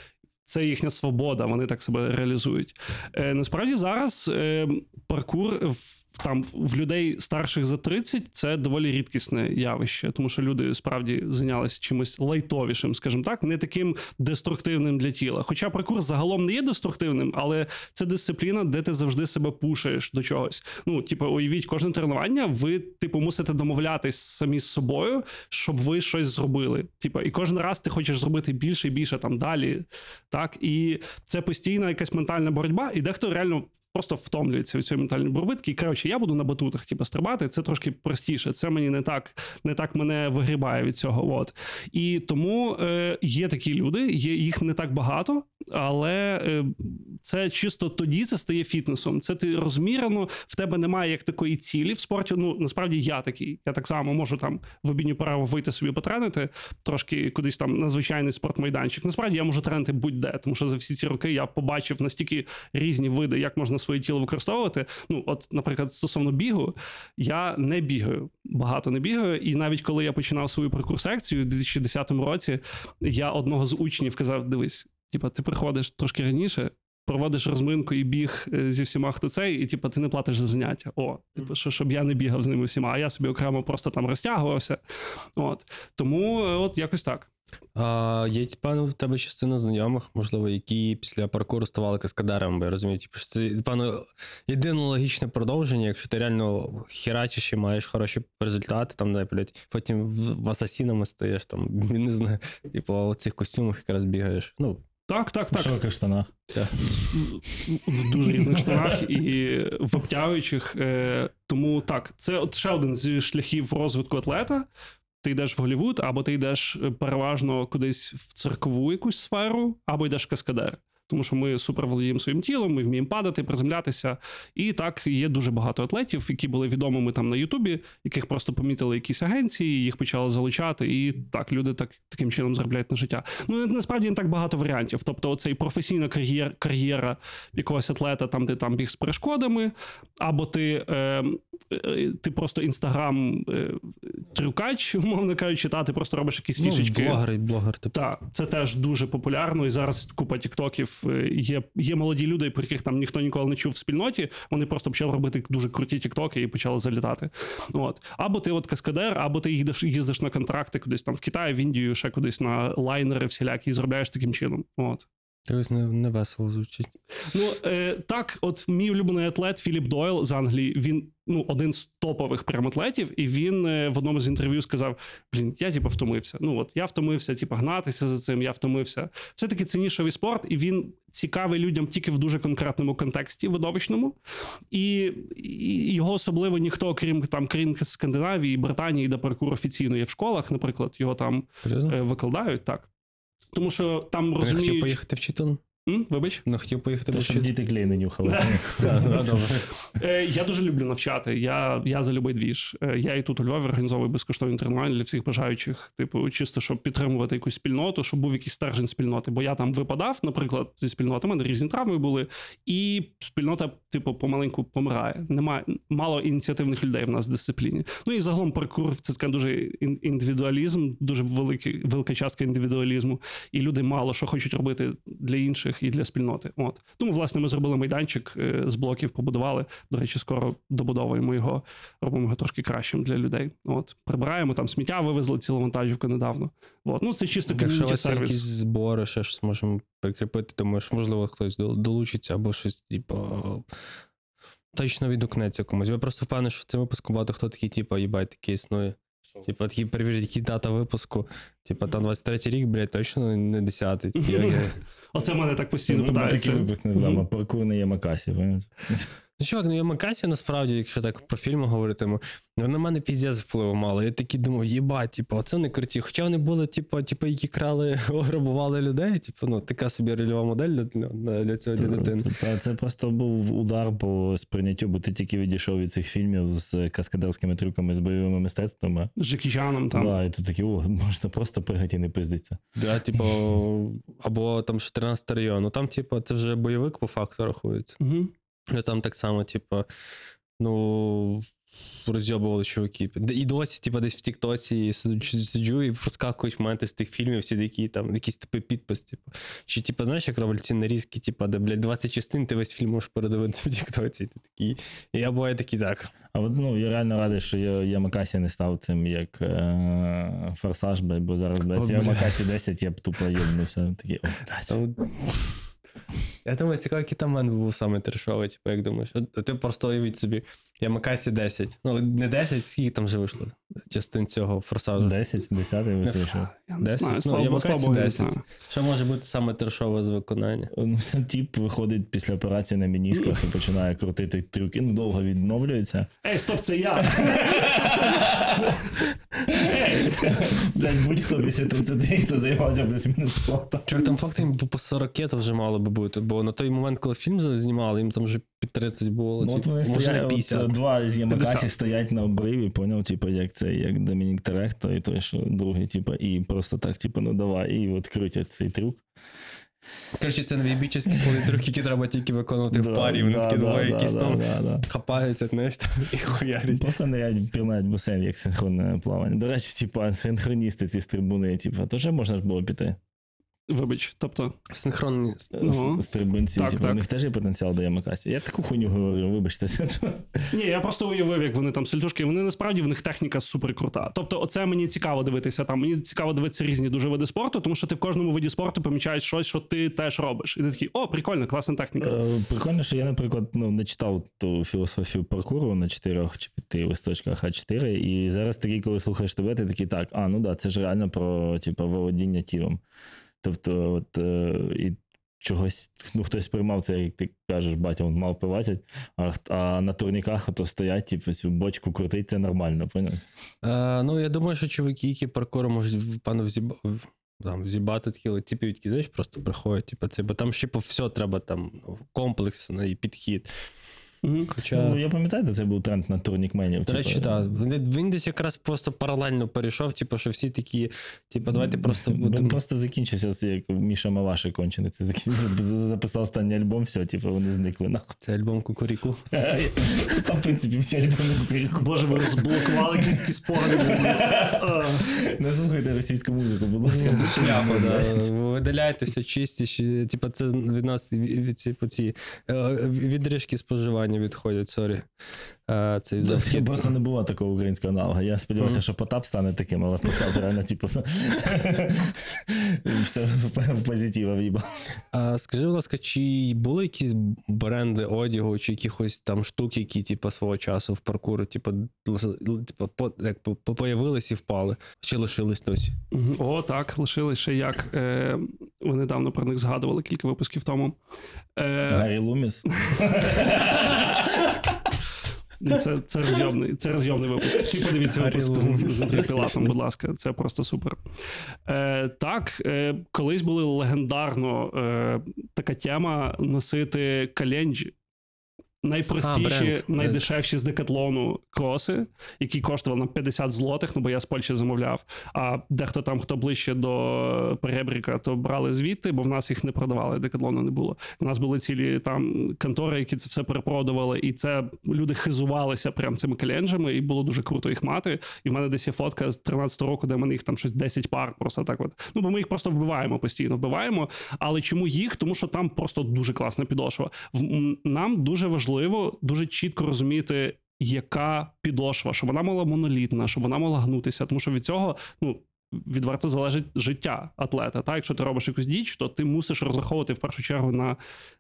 Це їхня свобода, вони так себе реалізують. Е, насправді зараз е, паркур в, там в людей старших за 30 це доволі рідкісне явище, тому що люди справді зайнялися чимось лайтовішим, скажімо так, не таким деструктивним для тіла. Хоча паркур загалом не є деструктивним, але це дисципліна, де ти завжди себе пушаєш до чогось. Ну, типу, уявіть, кожне тренування, ви, типу, мусите домовлятись самі з собою, щоб ви щось зробили. Типу, і кожен раз ти хочеш зробити більше і більше там далі. Так, і це постійна якась ментальна боротьба, і дехто реально. Просто втомлюється від цієї ментальної боротьби. Такий, коротше, я буду на батутах, типу, стрибати. Це трошки простіше. Це мені не так, не так мене вигрібає від цього. От і тому е, є такі люди, є їх не так багато, але е, це чисто тоді це стає фітнесом. Це ти розмірено, в тебе немає як такої цілі в спорті. Ну насправді я такий. Я так само можу там в обідню перерву вийти собі потренити, трошки кудись там на звичайний спортмайданчик. Насправді я можу тренити будь-де, тому що за всі ці роки я побачив настільки різні види, як можна своє тіло використовувати. Ну, от, наприклад, стосовно бігу, я не бігаю, багато не бігаю. І навіть коли я починав свою паркур-секцію у 2010 році, я одного з учнів казав: дивись, типа, ти приходиш трошки раніше. Проводиш розминку і біг е, зі всіма, хто цей, і типу, ти не платиш за заняття. О, типу, що щоб я не бігав з ними всіма, а я собі окремо просто там розтягувався. От тому, е, от якось так. А, є, певно, в тебе частина знайомих, можливо, які після паркуру ставали каскадерами, бо я розумію, типу, що це, певно, єдине логічне продовження, якщо ти реально херачиш і маєш хороші результати, там, блядь, потім в, в асасінами стаєш, там, не знаю, типу, у цих костюмах якраз бігаєш. Ну, Так, так, В так. широких штанах. в дуже різних штанах і в обтягуючих. Е, тому так, це от ще один зі шляхів розвитку атлета. Ти йдеш в Голлівуд, або ти йдеш е, переважно кудись в церкову якусь сферу, або йдеш каскадер. Тому що ми супер володіємо своїм тілом, ми вміємо падати, приземлятися. І так є дуже багато атлетів, які були відомими там на Ютубі, яких просто помітили якісь агенції, їх почали залучати, і так люди так таким чином заробляють на життя. Ну насправді не так багато варіантів. Тобто, оцей професійна кар'єр, кар'єра якогось атлета, там ти там біг з перешкодами, або ти, е, е, ти просто інстаграм е, трюкач, умовно кажучи, та ти просто робиш якісь фішечки. Ну, блогер блогер, типу. Так, це теж дуже популярно, і зараз купа тіктоків. Е, Є, є молоді люди, про яких там ніхто ніколи не чув в спільноті. Вони просто почали робити дуже круті тіктоки і почали залітати. От. Або ти от каскадер, або ти їдеш, їздиш на контракти кудись там в Китай, в Індію, ще кудись на лайнери всілякі і заробляєш таким чином. От. Якось не, не весело звучить. Ну е, так, от мій улюблений атлет Філіп Дойл з Англії. Він ну один з топових прям атлетів, і він е, в одному з інтерв'ю сказав: Блін, я типу втомився. Ну от я втомився, типу, гнатися за цим. Я втомився. Все таки це нішевий спорт, і він цікавий людям тільки в дуже конкретному контексті, видовищному. І, і його особливо ніхто, крім там країн Скандинавії, Британії, де паркур офіційно є в школах, наприклад, його там е, викладають так. Тому що там Я хотів розуміють. в вчити. М? Вибач. Ну, хотів поїхати Те, щоб діти клей не нюхали. Е, я дуже люблю навчати. Я, я за любий двіж. Е, я і тут у Львові організовую безкоштовні тренування для всіх бажаючих, типу, чисто щоб підтримувати якусь спільноту, щоб був якийсь стержень спільноти. Бо я там випадав, наприклад, зі спільноти, у мене різні травми були, і спільнота, типу, помаленьку помирає. Немає мало ініціативних людей в нас в дисципліні. Ну і загалом паркур це така дуже індивідуалізм, дуже великий, велика частка індивідуалізму. І люди мало що хочуть робити для інших і для спільноти. От тому, власне, ми зробили майданчик е, з блоків, побудували. До речі, скоро добудовуємо його, робимо його трошки кращим для людей. От прибираємо там сміття, вивезли цілу вантажівку недавно. От ну це чисто ком'юніті є якісь збори, ще щось можемо прикріпити, тому що, можливо, хтось долучиться або щось, типу, точно відгукнеться комусь. Ви просто впевнені, що в цьому випуску багато хто такий, типу, їбать, такий існує. Типа, такі перевірять, які дата випуску. Типа, там 23 рік, блядь, точно не 10-й. Оце в мене так постійно Ми такий не з вами. паркур на Ямакасі. пам'ятаєш? Ну, чувак, ну Ямакасі, насправді, якщо так про фільми говоритиму, ну на мене піздець впливу мало. Я такий думав, їбать, типу, оце вони круті. Хоча вони були, типу, типу, які крали, ограбували людей, типу, ну, така собі рольова модель для, для, для цього для дитини. Та- та Це просто був удар по сприйняттю, бо ти тільки відійшов від цих фільмів з каскадерськими трюками, з бойовими мистецтвами. З Жекічаном там. Да, і ти такий, о, можна просто пригати і не пиздиться. Да, типу, або там 14 район. Ну там, типу, це вже бойовик по факту рахується. Угу. Там так само, типу, ну. Розйобували чуваки. І досі, типу, десь в Тіктосі сиджу, і проскакують моменти з тих фільмів, всі такі там, якийсь типу підпис, типу. Чи, типу, знаєш, як роблять ці нарізки, типу, де, блядь, 20 частин, ти весь фільм можеш передивитися в Тіктоці. Ти такий. І я буваю такий так. А от ну, я реально радий, що я, Ямакасі не став цим як е, форсаж, бо зараз, блядь, бля. Ямакасі 10, я б тупо йобнувся. Такий, о, блядь. Я думаю, цікаво, який там в був саме трешовий, типу, як думаєш? От Ти просто уявіть собі, я Макасі 10. Ну, не 10, скільки там вже вийшло частин цього форсажу? 10, 10 вийшов. Я не 10? знаю, Ну, слава я Богу, Макасі слава Богу, я не 10. знаю. Що може бути саме трешове з виконання? Ну, це виходить після операції на мінісках і починає крутити трюки. Ну, довго відновлюється. Ей, стоп, це я. Ей, Блядь, будь-хто після 30, хто займався плюс-мінус спортом. Чувак, там факт їм по 40 то вже мало би бути, бо на той момент, коли фільм знімали, їм там вже під 30 було. Ну, от типу, вони стоять, на от, 50. два з Ямакасі стоять на обриві, поняв, типу, як це, як Домінік Терехто і той, що другий, типу, і просто так, типу, ну давай, і от крутять цей трюк. Коротше, це невібічні складні трюки, які треба тільки виконувати в парі. Вони такі двоє, якісь там хапаються, знаєш, там, і хуярять. Просто ниряють, пірнають басейн, як синхронне плавання. До речі, типу, синхроністи ці стрибуни, типу, то вже можна ж було піти. Вибач, тобто, Синхронні. Ну, Стрибунці, так, типу, так. у них теж є потенціал до Ямакасі. Я таку хуйню говорю, вибачте. Ні, я просто уявив, як вони там сальтушки. Вони насправді в них техніка супер крута. Тобто, оце мені цікаво дивитися. Там мені цікаво дивитися різні дуже види спорту, тому що ти в кожному виді спорту помічаєш щось, що ти теж робиш. І ти такий, о, прикольно, класна техніка. Е, Прикольно, що я, наприклад, ну, не читав ту філософію паркуру на чотирьох чи п'яти листочках А4, і зараз такий, коли слухаєш тебе, ти такий так, а, ну да, це ж реально про типу, володіння тілом. Тобто, от, е, і чогось, ну, хтось приймав це, як ти кажеш, батя, он мав пиватять, а, а на турніках ото стоять, типу, цю бочку крутить, це нормально, поняв? Е, ну, я думаю, що чуваки, які паркуром можуть пану взіба... в- там, взібати такі типів, знаєш, просто приходять, типу, це, бо там ж типу, все треба там комплексний підхід. Мгм. Хоча. Ну, я пам'ятаю, де це був тренд на турнікменів. До речі, типу, так. Він, він десь якраз просто паралельно перейшов, типу, що всі такі, типу, давайте просто Він просто закінчився, як Міша Маваши кончений. Це записав останній альбом, все, типу, вони зникли. нахуй. Це альбом Кукуріку. Там, в принципі, всі альбоми Кукуріку. Боже, ви розблокували якісь такі спогади. Не слухайте російську музику, будь ласка. Шляпа, да. Видаляйтеся чисті, типу, це від нас типу, ці е, відрижки споживання відходять, сорі. Е, Цей захід. Просто не було такого українського аналога. Я сподівався, що Потап стане таким, але Потап реально, типу, Все в позитива в'їбав. А скажи, будь ласка, чи були якісь бренди одягу, чи якихось там штук, які, типу, свого часу в паркуру, типу, типу по, як, появились і впали? Чи лишились досі? О, так, лишились ще як. Е, ви недавно про них згадували кілька випусків тому. Е, Гаррі Луміс. Це, це розйомний, це розйомний випуск. Всі подивіться випуск з, з Андрієм Пілатом, будь ласка, це просто супер. Е, так, е, колись були легендарно е, така тема носити календжі. Найпростіші, А, найдешевші з декатлону кроси, які коштували на 50 злотих, ну бо я з Польщі замовляв. А дехто там, хто ближче до перебріка, то брали звідти, бо в нас їх не продавали, декатлону не було. У нас були цілі там контори, які це все перепродували, і це люди хизувалися прям цими календжами, і було дуже круто їх мати. І в мене десь є фотка з 13 року, де в мене їх там щось 10 пар, просто так от. Ну, бо ми їх просто вбиваємо постійно, вбиваємо. Але чому їх? Тому що там просто дуже класна підошва. В- Нам дуже важливо дуже чітко розуміти. Яка підошва, щоб вона була монолітна, щоб вона могла гнутися, тому що від цього ну відверто залежить життя атлета. Так, якщо ти робиш якусь діч, то ти мусиш розраховувати в першу чергу на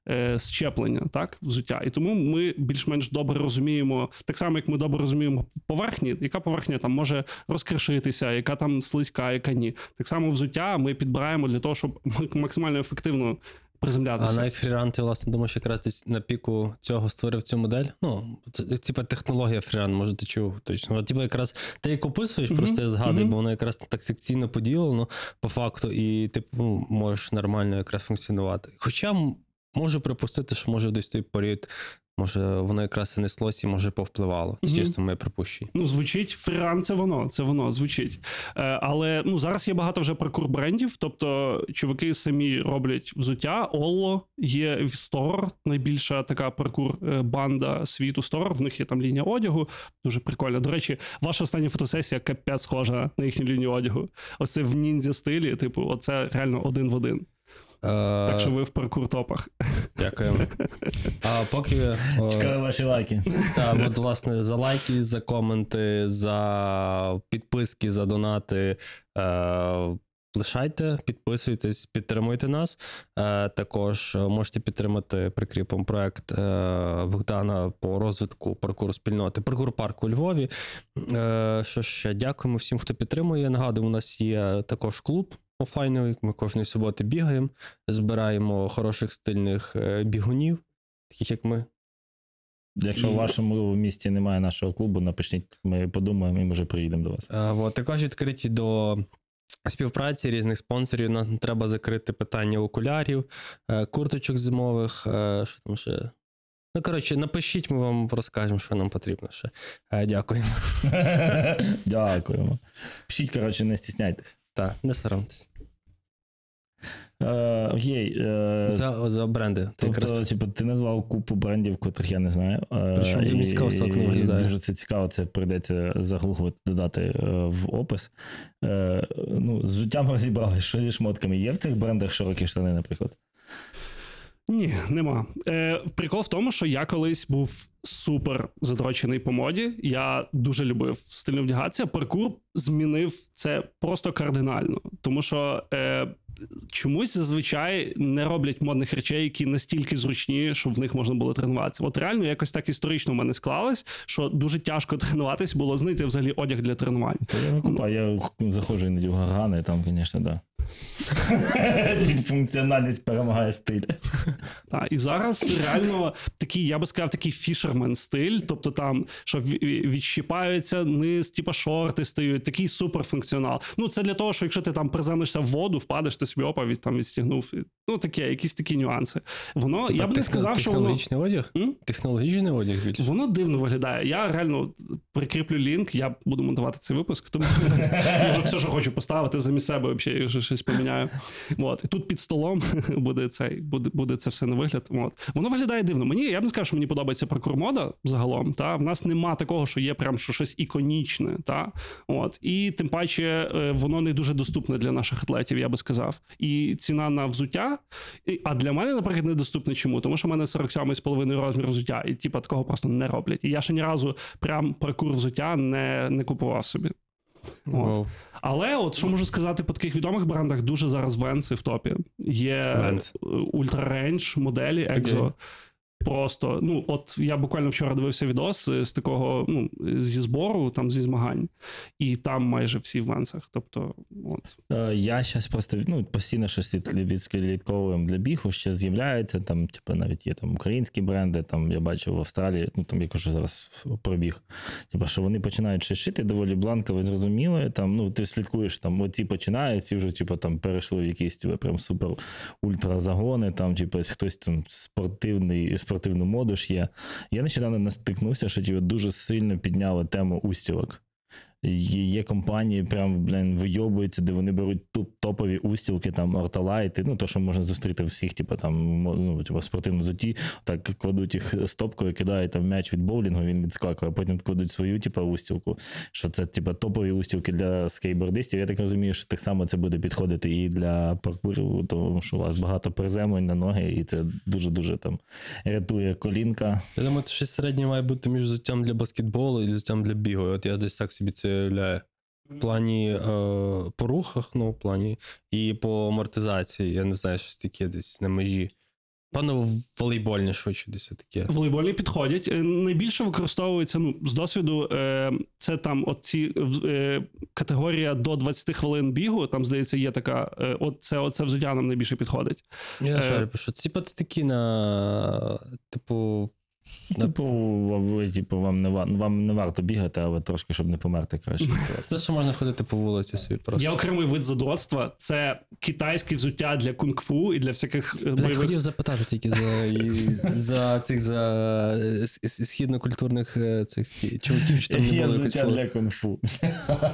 е, щеплення, так, взуття. І тому ми більш-менш добре розуміємо, так само як ми добре розуміємо поверхні, яка поверхня там може розкришитися, яка там слизька, яка ні. Так само взуття ми підбираємо для того, щоб максимально ефективно А приземлятися. на Freerun ти, власне, думаєш, якраз на піку цього створив цю модель? Ну, це, типа технологія Freerun, може, ти чув точно. Типу, якраз ти як описуєш, Мгм, просто я згадую, мгм. бо воно якраз так секційно поділено по факту, і ти ну, можеш нормально якраз функціонувати. Хоча можу припустити, що може десь той період, може, воно якраз і неслось і може повпливало. Це Мгм. чисто моє припущення. Ну, звучить фріран, це воно, це воно звучить. Е, але ну зараз є багато вже паркур брендів. Тобто, чуваки самі роблять взуття. Олло є Стор, найбільша така паркур е, банда світу Стор. В них є там лінія одягу. Дуже прикольно. До речі, ваша остання фотосесія капець схожа на їхню лінію одягу. Ось це в ніндзя стилі. Типу, оце реально один в один. Е, Так що ви в паркур топах. Дякуємо. А поки. Чекаю ваші лайки. Так, от, власне, за лайки, за коменти, за підписки, за донати. Е, лишайте, підписуйтесь, підтримуйте нас. Е, також е, можете підтримати прикріпом проект е, Богдана по розвитку паркуру спільноти, паркур парку у Львові. Е, що ще дякуємо всім, хто підтримує. Нагадую, у нас є також клуб. Офлайновий, ми кожної суботи бігаємо, збираємо хороших стильних е, бігунів, таких як ми. Якщо в вашому місті немає нашого клубу, напишіть, ми подумаємо і може приїдемо до вас. Е, от, також відкриті до співпраці різних спонсорів. Нам треба закрити питання окулярів, е, курточок зимових. Що там ще? Ну, коротше, напишіть, ми вам розкажемо, що нам потрібно ще. Дякуємо. Дякуємо. Пишіть, коротше, не стісняйтесь. Так, не соромтесь. Е, Окей. е, За, за бренди. Ти якраз Тобто, типу, ти назвав купу брендів, котрих я не знаю. Е, Причому дуже і- цікаво, воно і виглядає. Дуже це цікаво, це прийдеться загуглити, додати е, в опис. Е, Ну, з життям розібрали, що зі шмотками. Є в цих брендах широкі штани, наприклад. Ні, нема. Е, прикол в тому, що я колись був супер задрочений по моді. Я дуже любив стильно вдягатися. Паркур змінив це просто кардинально. Тому що е, чомусь зазвичай не роблять модних речей, які настільки зручні, щоб в них можна було тренуватися. От реально якось так історично в мене склалось, що дуже тяжко тренуватись було знайти взагалі одяг для тренувань. Та я викупаю, я заходжу іноді в гаргани, там, звісно, да. Функціональність перемагає стиль. Та, і зараз реально такий, я би сказав, такий фішермен стиль, тобто там, що ві- відщіпаються низ, типа шорти стають, такий суперфункціонал. Ну, це для того, що якщо ти там приземлишся в воду, впадеш, ти собі опа від там відстігнув. Ну, таке, якісь такі нюанси. Воно, Типа я б не техно- сказав, що воно. технологічний одяг? М? Технологічний одяг більше. Воно дивно виглядає. Я реально прикріплю лінк, я буду монтувати цей випуск, тому може все, що хочу поставити замість себе, взагалі якщо щось поміняю. От. І тут під столом буде цей, буде, буде це все на вигляд. От. Воно виглядає дивно. Мені я б не сказав, що мені подобається паркур-мода загалом. Та? В нас нема такого, що є прям що щось іконічне. Та? От. І тим паче е, воно не дуже доступне для наших атлетів, я би сказав. І ціна на взуття. І, а для мене, наприклад, недоступне чому? Тому що в мене 47,5 розмір взуття, і типа такого просто не роблять. І я ще ні разу прям паркур взуття не, не купував собі. Вау. Але от що можу сказати по таких відомих брендах, дуже зараз венси в топі. Є. Ultra моделі Екзо. Окей. Просто, ну, от я буквально вчора дивився відос е, з такого, ну, зі збору, там зі змагань, і там майже всі в венсах. Тобто, от. Е, Я зараз просто ну, постійно щось від- відслідковуємо для бігу, ще з'являється. Там, типу, навіть є там українські бренди. Там я бачив в Австралії, ну там я кажу зараз пробіг. Типу, що вони починають ще шити доволі бланково, зрозуміло. Там, ну, ти слідкуєш, там оці починають, ці вже типу, там перейшли в якісь типу, прям супер ультра загони. Там, типу, хтось там спортивний, спортивну моду ж є. Я нещодавно настикнувся, що ті дуже сильно підняли тему устілок. Є, компанії, прям блін, вийобуються, де вони беруть топові устілки, там орталайти, ну то, що можна зустріти всіх, типу, там, ну, типу, спортивному зуті, так кладуть їх стопкою, кидають там м'яч від боулінгу, він відскакує, а потім кладуть свою, типу, устілку. Що це, типу, топові устілки для скейтбордистів. Я так розумію, що так само це буде підходити і для паркуру, тому що у вас багато приземлень на ноги, і це дуже-дуже там рятує колінка. Я думаю, це щось середнє має бути між взуттям для баскетболу і взуттям для бігу. От я десь так собі це уявляю. В плані е, по рухах, ну, в плані, і по амортизації. Я не знаю, щось таке десь на межі. Певно, волейбольне швидше десь таке. Волейбольні підходять. Е, Найбільше використовується ну, з досвіду. Е, це там от ці е, категорія до 20 хвилин бігу. Там, здається, є така. Е, от це, оце взуття нам найбільше підходить. Я Е, шарю, що типа це такі на, типу, Типу, ви, типу, вам не вам не варто бігати, але трошки, щоб не померти краще. те, що можна ходити по вулиці собі просто. Є окремий вид задроцтва. Це китайське взуття для кунг-фу і для всяких е, Блять, хотів запитати тільки за, і- за цих за е, східнокультурних е, цих чуваків, що там не було взуття для кунг-фу.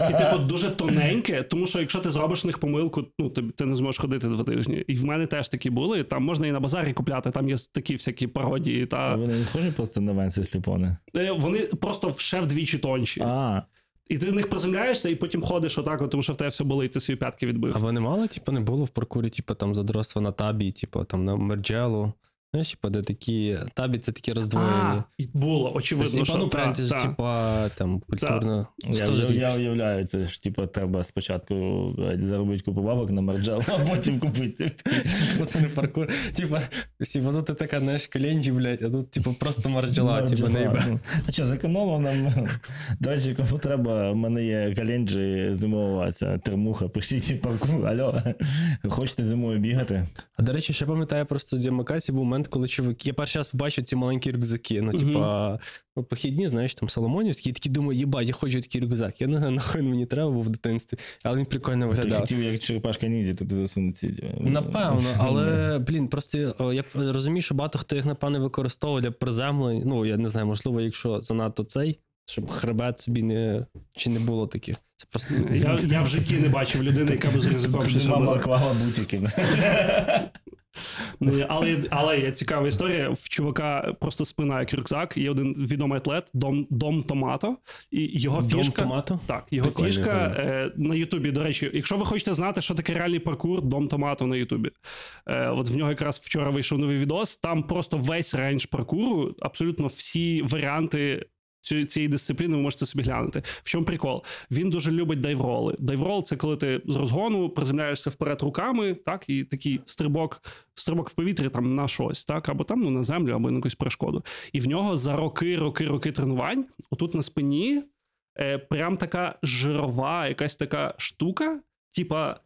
І типу дуже тоненьке, тому що якщо ти зробиш в них помилку, ну ти, ти не зможеш ходити два тижні. І в мене теж такі були. Там можна і на базарі купляти, там є такі всякі пародії. Та вони не схожі просто на Венси сліпони. Е, вони просто ще вдвічі тонші. А, І ти в них приземляєшся, і потім ходиш отак, от, тому що в тебе все було, і ти свої п'ятки відбив. А вони мало, типу, не було в паркурі, типу, там задротство на табі, типу, там на мерджелу. Знаєш, типу, де такі табі це такі роздвоєні. А, і було, очевидно, Тобто, що типу, ну, та, прям це ж, та. типа, там, культурно. я, Що ж я, таке? я уявляю, це ж типу, треба спочатку заробити купу бабок на мерджел, а потім купити. Це не паркур. Типа, всі, бо тут ти така, знаєш, коленджі, блядь, а тут, типу, просто марджела, типу, не їбе. Ну, А що, зекономив нам? До речі, кому треба, в мене є календжі зимова ця термуха, пишіть паркур, алло, хочете зимою бігати? А до речі, ще пам'ятаю просто з Ямакасі був момент, коли чуваки. Я перший раз побачив ці маленькі рюкзаки. Ну, типа, ну, похідні, знаєш, там Соломонівські, і такі думаю, їбать, я хочу такий рюкзак. Я не знаю, нахуй мені треба був в дитинстві, але він прикольно Ти хотів, як черепашка нізі, то ти засунув ці. Напевно, але блін, просто о, я розумію, що багато хто їх, напевно, використовує для приземлень. Ну, я не знаю, можливо, якщо занадто цей, щоб хребет собі не чи не було таких. Це просто Я, я в житті не бачив людини, яка би з ризиком щось Мама клала бутики. Ну, але, але є цікава історія. В чувака просто спина як рюкзак. Є один відомий атлет Дом, Дом Томато. І його Дом фішка. томато. Так, його Прикольно, фішка е, на Ютубі. До речі, якщо ви хочете знати, що таке реальний паркур, Дом Томато на Ютубі. Е, от в нього якраз вчора вийшов новий відос. Там просто весь рейндж паркуру, абсолютно всі варіанти. Цієї дисципліни ви можете собі глянути. В чому прикол? Він дуже любить дайвроли. Дайврол це коли ти з розгону приземляєшся вперед руками, так, і такий стрибок, стрибок в повітрі там на щось, так, або там ну, на землю, або на якусь перешкоду. І в нього за роки, роки, роки тренувань, отут на спині е, прям така жирова, якась така штука, типа,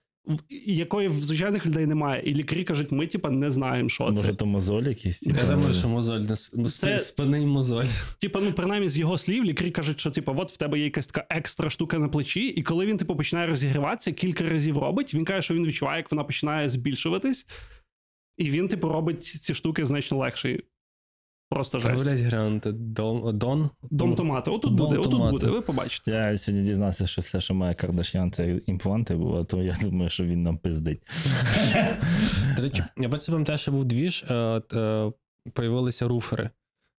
якої в звичайних людей немає. І лікарі кажуть, ми типа не знаємо, що це. Може, то мозоль якийсь? Я типу? думаю, що мозоль не ну, Це- спинний мозоль. Типа, ну принаймні з його слів, лікарі кажуть, що типа, от в тебе є якась така екстра штука на плечі, і коли він типу починає розігріватися, кілька разів робить. Він каже, що він відчуває, як вона починає збільшуватись, і він, типу, робить ці штуки значно легше. Просто жесть. Блять, глянути. Дон. Дон. Дом томата. Отут Дом буде, отут томата. буде, ви побачите. Я сьогодні дізнався, що все, що має Кардашян, це імпланти бо то я думаю, що він нам пиздить. До речі, я просто пам'ятаю, що був двіж, е, е, появилися руфери.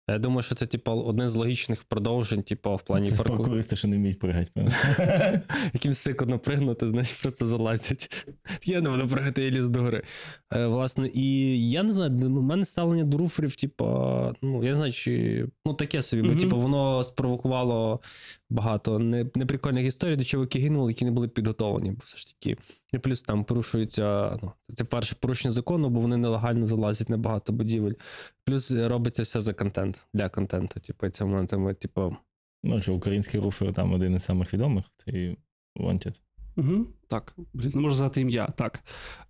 Я думаю, що це, типу, одне з логічних продовжень, типу, в плані Це паркуру. паркуристи, що не вміють пригати. Яким сикотно пригнути, знаєш, просто залазять. Я не буду пригати, я ліз до гори. Е, власне, і я не знаю, у мене ставлення до руферів, типу, ну, я не знаю, чи ну таке собі, бо типу, воно спровокувало багато не, неприкольних історій, до чуваки гинули, які не були підготовлені. Бо все ж таки, і плюс там порушується, ну, це перше порушення закону, бо вони нелегально залазять на багато будівель. Плюс робиться все за контент, для контенту. Типу, і це моментами, типу, Ну, що український руфер там один із самих відомих, це Wanted. Угу. Так, блін, не можу згадати ім'я. Так.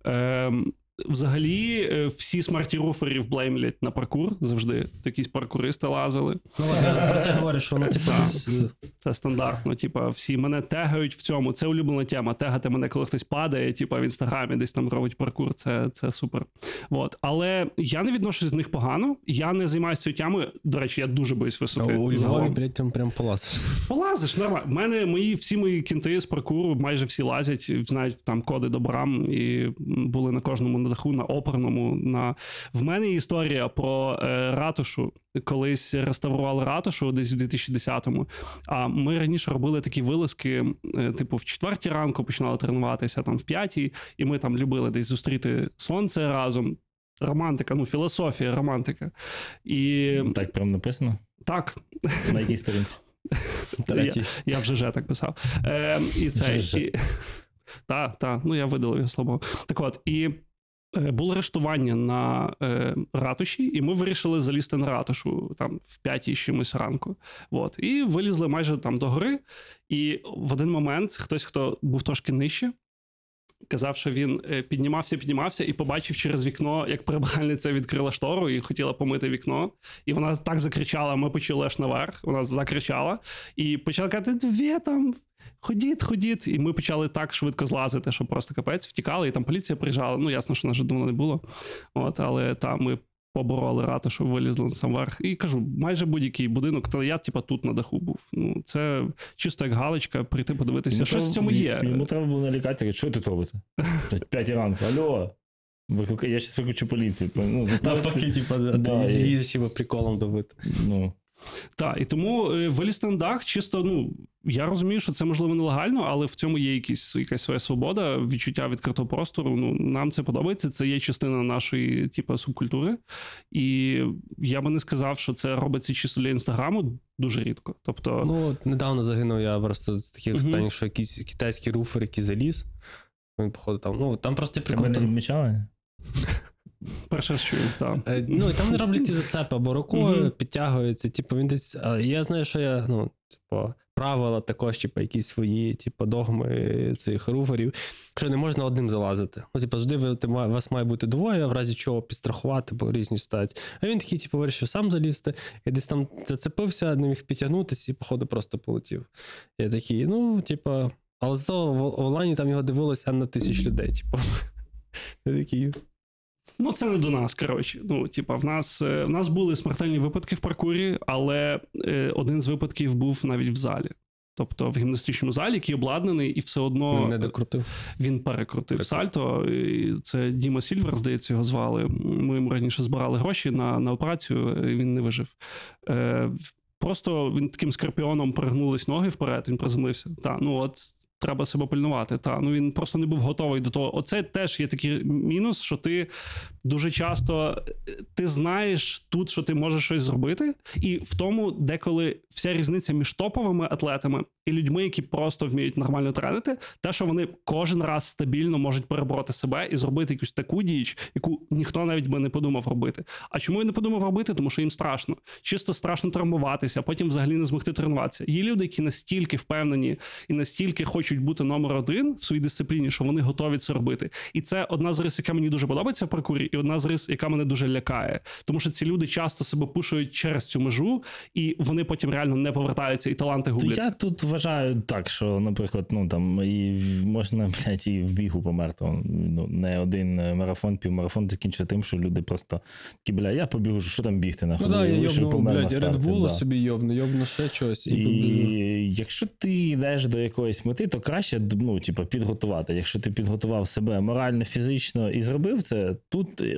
Ем, взагалі, е, всі смарті руферів блеймлять на паркур завжди. Якісь паркуристи лазили. Ну, про це говорю, що воно, типу, десь. е, Це стандартно. Типа, всі мене тегають в цьому. Це улюблена тема. Тегати мене, коли хтось падає, типа в інстаграмі десь там робить паркур. Це, це супер. От. Але я не відношусь з них погано. Я не займаюся цією темою. До речі, я дуже боюсь висоти. У Львові, блядь, там прям полазиш. Полазиш, нормально. У мене мої всі мої кінти з паркуру майже всі лазять, знають там коди до брам і були на кожному на даху, на оперному. На в мене історія про е, ратушу. Колись реставрували ратушу десь в 2010-му. А ми раніше робили такі вилазки, е, типу, в четвертій ранку починали тренуватися, там в п'ятій, і ми там любили десь зустріти сонце разом. Романтика, ну філософія, романтика. І Так прям написано. так, На якій сторінці? Третій. я вже же так писав. Е, і це. І, та, та, ну я видалив його слово. Так от, і було арештування на е, ратуші, і ми вирішили залізти на ратушу там в п'ятій чимось ранку. От, і вилізли майже там до гори. І в один момент хтось, хто був трошки нижче, казав, що він е, піднімався, піднімався і побачив через вікно, як прибиральниця відкрила штору і хотіла помити вікно. І вона так закричала: ми почали аж наверх. Вона закричала і почала казати: ви там. Ходіть, ходіть, і ми почали так швидко злазити, що просто капець втікали, і там поліція приїжджала. Ну, ясно, що нас вже давно не було. От, але там ми побороли ратушу, вилізли на сам верх. І кажу, майже будь-який будинок, то я, типа, тут на даху був. Ну, це чисто як галочка, прийти подивитися. Йому Щось в цьому є. Йому треба було налякати, так, що тут робите? П'ятій ранку, алло. Викликай, я щас виключу поліцію. Ну, заставити- Навпаки, типу, Да, і- з'їжджі приколом добити. ну, Так, і тому е, вилізти на дах, чисто, ну я розумію, що це можливо нелегально, але в цьому є якісь, якась своя свобода, відчуття відкритого простору. Ну, нам це подобається. Це є частина нашої, типу, субкультури. І я би не сказав, що це робиться чисто для інстаграму дуже рідко. Тобто, Ну, от недавно загинув я просто з таких Мгм. останніх, що якийсь китайський руфер, який заліз. Він, походу, там. Ну, там просто прикол. тебе не відмічали? перше раз чую, так. Е, Ну, і там не роблять ці зацепи або рукою Мгм. підтягуються. Типу, він десь. Я знаю, що я, ну, типу, правила також, типу, якісь свої, типу, догми цих руферів, що не можна одним залазити. Ну, типу, завжди ви, ти, вас має бути двоє, в разі чого підстрахувати, бо різні ситуації. А він такий, типу, вирішив сам залізти, і десь там зацепився, не міг підтягнутися, і, походу, просто полетів. Я такий, ну, типу, але зато в в онлайні там його дивилося на тисяч людей. Типу. Я такий. Ну, це не до нас, коротше. Ну, типа, в нас, е, в нас були смертельні випадки в паркурі, але е, один з випадків був навіть в залі. Тобто в гімнастичному залі, який обладнаний, і все одно не докрутив. він перекрутив сальто. І Це Діма Сільвер, здається, його звали. Ми йому раніше збирали гроші на, на операцію, і він не вижив. Е, просто він таким скорпіоном перегнулись ноги вперед, він приземлився. Та, ну от. Треба себе пильнувати. Та ну він просто не був готовий до того. Оце теж є такий мінус, що ти дуже часто е, ти знаєш тут, що ти можеш щось зробити, і в тому, деколи вся різниця між топовими атлетами і людьми, які просто вміють нормально тренити, те, що вони кожен раз стабільно можуть перебороти себе і зробити якусь таку діч, яку ніхто навіть би не подумав робити. А чому він не подумав робити? Тому що їм страшно. Чисто страшно травмуватися, а потім взагалі не змогти тренуватися. Є люди, які настільки впевнені і настільки хочуть бути номер один в своїй дисципліні, що вони готові це робити. І це одна з рис, яка мені дуже подобається в паркурі, і одна з рис, яка мене дуже лякає. Тому що ці люди часто себе пушують через цю межу, і вони потім реально не повертаються, і таланти губляться. я тут вважаю так, що, наприклад, ну там і можна, блядь, і в бігу померти. Ну, не один е, марафон, півмарафон закінчиться тим, що люди просто такі, бля, я побігу, що там бігти Ну нахуй. так, да, я йобну, на блядь, старті, да. собі йобну, йобну ще щось і, І якщо ти йдеш до якоїсь мети, то краще ну, типу, підготувати. Якщо ти підготував себе морально, фізично і зробив це, тут е,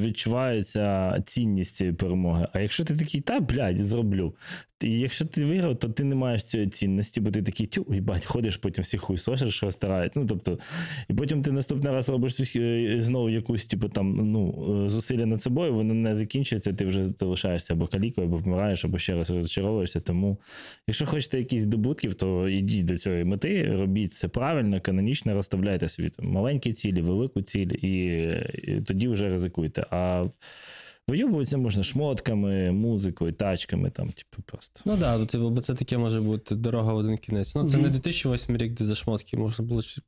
відчувається цінність цієї перемоги. А якщо ти такий, та блядь, зроблю. І якщо ти виграв, то ти не маєш цієї цінності, бо ти такий тю, їбать, ходиш, потім всіх хуй сосиш, що старається. Ну, тобто, і потім ти наступний раз робиш е, знову якусь, типу, там, ну, е, зусилля над собою, воно не закінчується, ти вже залишаєшся або калікою, або помираєш, або ще раз розчаровуєшся. Тому, якщо хочете якісь здобутків, то йдіть до цієї мети, робіть все правильно, канонічно, розставляйте собі маленькі цілі, велику ціль, і, і тоді вже ризикуйте. А вийобуватися можна шмотками, музикою, тачками, там, типу, просто. Ну да, ну, типу, бо це таке може бути дорога в один кінець. Ну, це Мгм. не 2008 рік, де за шмотки можна було ч-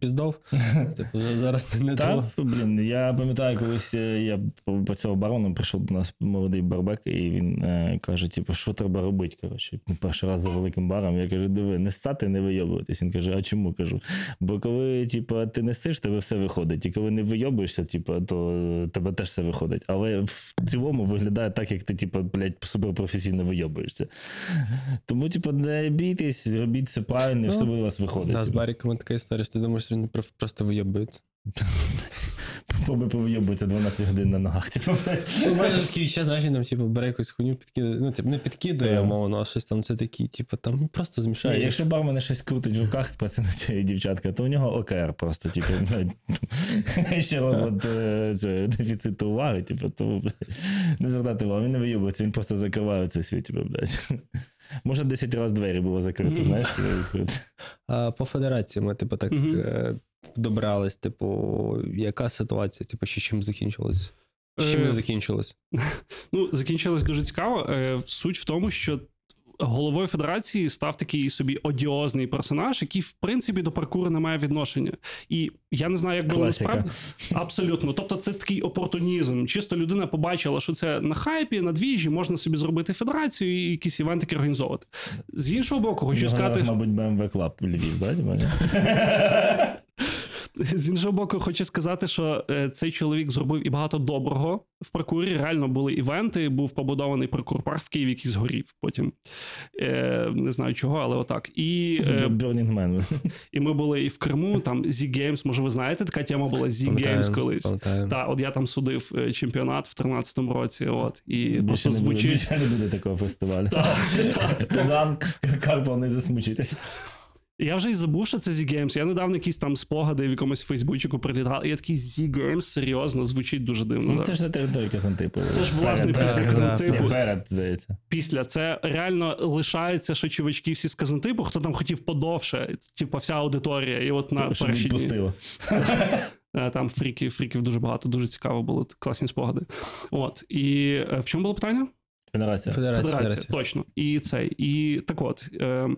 піздов. Типу, зараз ти не Та, блін, я пам'ятаю, колись е, я працював бароном, прийшов до нас молодий барбек, і він е, каже: типу, що треба робити? Коротше, перший раз за великим баром. Я кажу, диви, не ссати, не вийобуватись. Він каже, а чому кажу? Бо коли типу, ти не сиш, тебе все виходить. І коли не вийобуєшся, типу, то е, тебе теж все виходить. Але в цілому виглядає так, як ти, типу, блядь, суперпрофесійно вийобуєшся. Тому, типу, не бійтесь, робіть це правильно, і все Ну, буде у вас виходить. Да, з. Баріком така історія, що ти думаєш, що він просто вийобується. Попробуй повийобується 12 годин на ногах. Типу, блядь. Ну, У мене такі ще, знаєш, там, типу, бере якусь хуйню, підкидає. Ну, типу, не підкидає, умовно, а щось там це такі, типу, там просто Ні, змішає. якщо бармен щось крутить в руках, пацани цієї дівчатка, то у нього ОКР просто, типу, ще розлад е, дефіциту уваги, типу, блядь, не звертати увагу, він не вийобується, він просто закриває цей світ, типу, блядь. Може, 10 разів двері було закрито, знаєш, по федерації ми, типу, так е, добрались, типу, яка ситуація, типу, ще чим закінчилось? Чим Е, не закінчилось? Ну, закінчилось дуже цікаво. Е, Суть в тому, що головою федерації став такий собі одіозний персонаж, який, в принципі, до паркуру не має відношення. І я не знаю, як було насправді. Абсолютно. Тобто, це такий опортунізм. Чисто людина побачила, що це на хайпі, на двіжі, можна собі зробити федерацію і якісь івентики організовувати. З іншого боку, хочу сказати. мабуть, BMW Club Львів, да? З іншого боку, хочу сказати, що е, цей чоловік зробив і багато доброго в паркурі. Реально були івенти, був побудований паркур-парк в Києві, який згорів потім. Е, не знаю чого, але отак. І, е, Burning Man. і ми були і в Криму, там Z Games, може, ви знаєте, така тема була Z Пам'ятаю, Games колись. Так, от я там судив е, чемпіонат в 13-му році. От, і Більше просто не, буде, більше не буде такого фестивалю. Так, так. Богдан Карпов не засмучитесь. Я вже й забув, що це Z Games. Я недавно якісь там спогади в якомусь Фейсбучику прилітав. І я такий Z Games, серйозно, звучить дуже дивно. Ну, це ж на території Казантипу. Це ж власне Перед, після Казантипу. Перед, здається. після це реально лишаються ще чувачки всі з Казантипу, хто там хотів подовше, типу вся аудиторія, і от на перші дні. Е, Там фріків, фріків дуже багато, дуже цікаво було, класні спогади. От і е, в чому було питання? Федерація. Федерація, Федерація, федерація. точно. І цей. І так от. Е,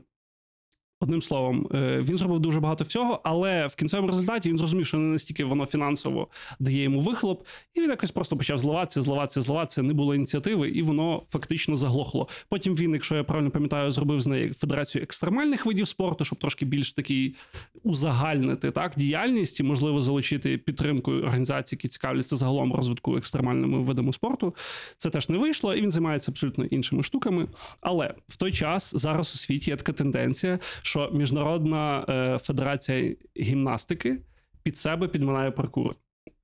Одним словом, е, він зробив дуже багато всього, але в кінцевому результаті він зрозумів, що не настільки воно фінансово дає йому вихлоп, і він якось просто почав зливатися, зливатися, зливатися. Не було ініціативи, і воно фактично заглохло. Потім він, якщо я правильно пам'ятаю, зробив з неї федерацію екстремальних видів спорту, щоб трошки більш такий узагальнити так діяльність і можливо залучити підтримку організацій, які цікавляться загалом розвитку екстремальними видами спорту. Це теж не вийшло, і він займається абсолютно іншими штуками. Але в той час зараз у світі є така тенденція, що міжнародна е, федерація гімнастики під себе підминає паркур.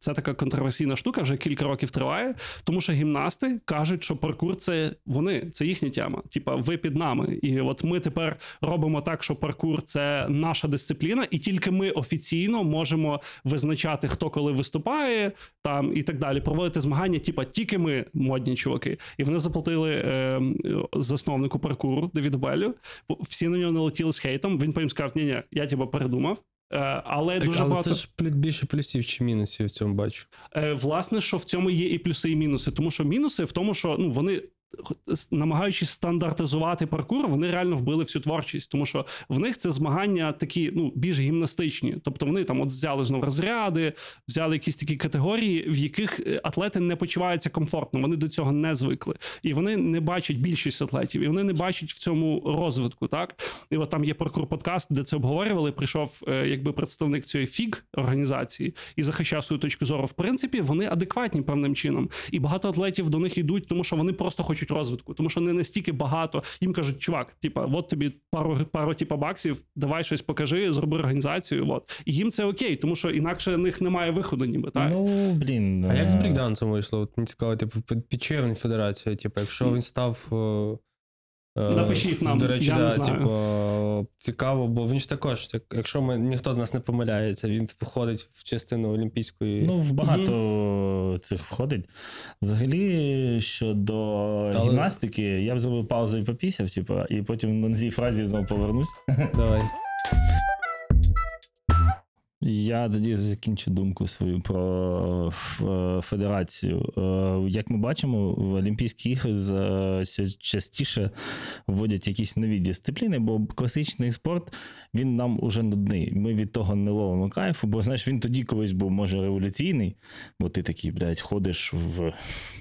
Це така контроверсійна штука, вже кілька років триває, тому що гімнасти кажуть, що паркур це вони, це їхня тема. Типа, ви під нами. І от ми тепер робимо так, що паркур це наша дисципліна, і тільки ми офіційно можемо визначати, хто коли виступає, там і так далі. Проводити змагання, типа тільки ми модні чуваки. І вони заплатили е, засновнику паркуру Девіду Беллю. Всі на нього налетіли з хейтом. Він потім сказав: ні, ні, я типа передумав. Е, але Так, дуже але багато це ж більше плюсів чи мінусів в цьому бачу. Е, власне, що в цьому є і плюси, і мінуси. Тому що мінуси в тому, що ну вони. Намагаючись стандартизувати паркур, вони реально вбили всю творчість, тому що в них це змагання такі ну більш гімнастичні. Тобто вони там от взяли знову розряди, взяли якісь такі категорії, в яких е, атлети не почуваються комфортно. Вони до цього не звикли, і вони не бачать більшість атлетів, і вони не бачать в цьому розвитку. Так і от там є паркур подкаст, де це обговорювали. Прийшов е, якби представник цієї фіг організації і захищав свою точку зору. В принципі, вони адекватні певним чином, і багато атлетів до них йдуть, тому що вони просто хочуть хочуть розвитку, тому що не настільки багато. Їм кажуть, чувак, типа, от тобі пару пару типа баксів, давай щось покажи, зроби організацію. От і їм це окей, тому що інакше в них немає виходу, ніби так. Ну, блін. А як з е, брейкдансом вийшло? От мені цікаво, типу, під, під федерацію. Типу, якщо він став. е, е, Напишіть нам, До речі, я не знаю. типу, цікаво, бо він ж також, як- якщо ми ніхто з нас не помиляється, він входить в частину олімпійської. Ну, в багато цих входить. Взагалі, щодо Але- гімнастики, я б зробив паузу і попісяв, типу, і потім на цій фразі знову повернусь. Давай. Я тоді закінчу думку свою про е, федерацію. Е, Як ми бачимо, в Олімпійські ігри з- частіше вводять якісь нові дисципліни, бо класичний спорт він нам уже нудний. Ми від того не ловимо кайфу, бо знаєш, він тоді колись був може революційний, бо ти такий, блядь, ходиш в,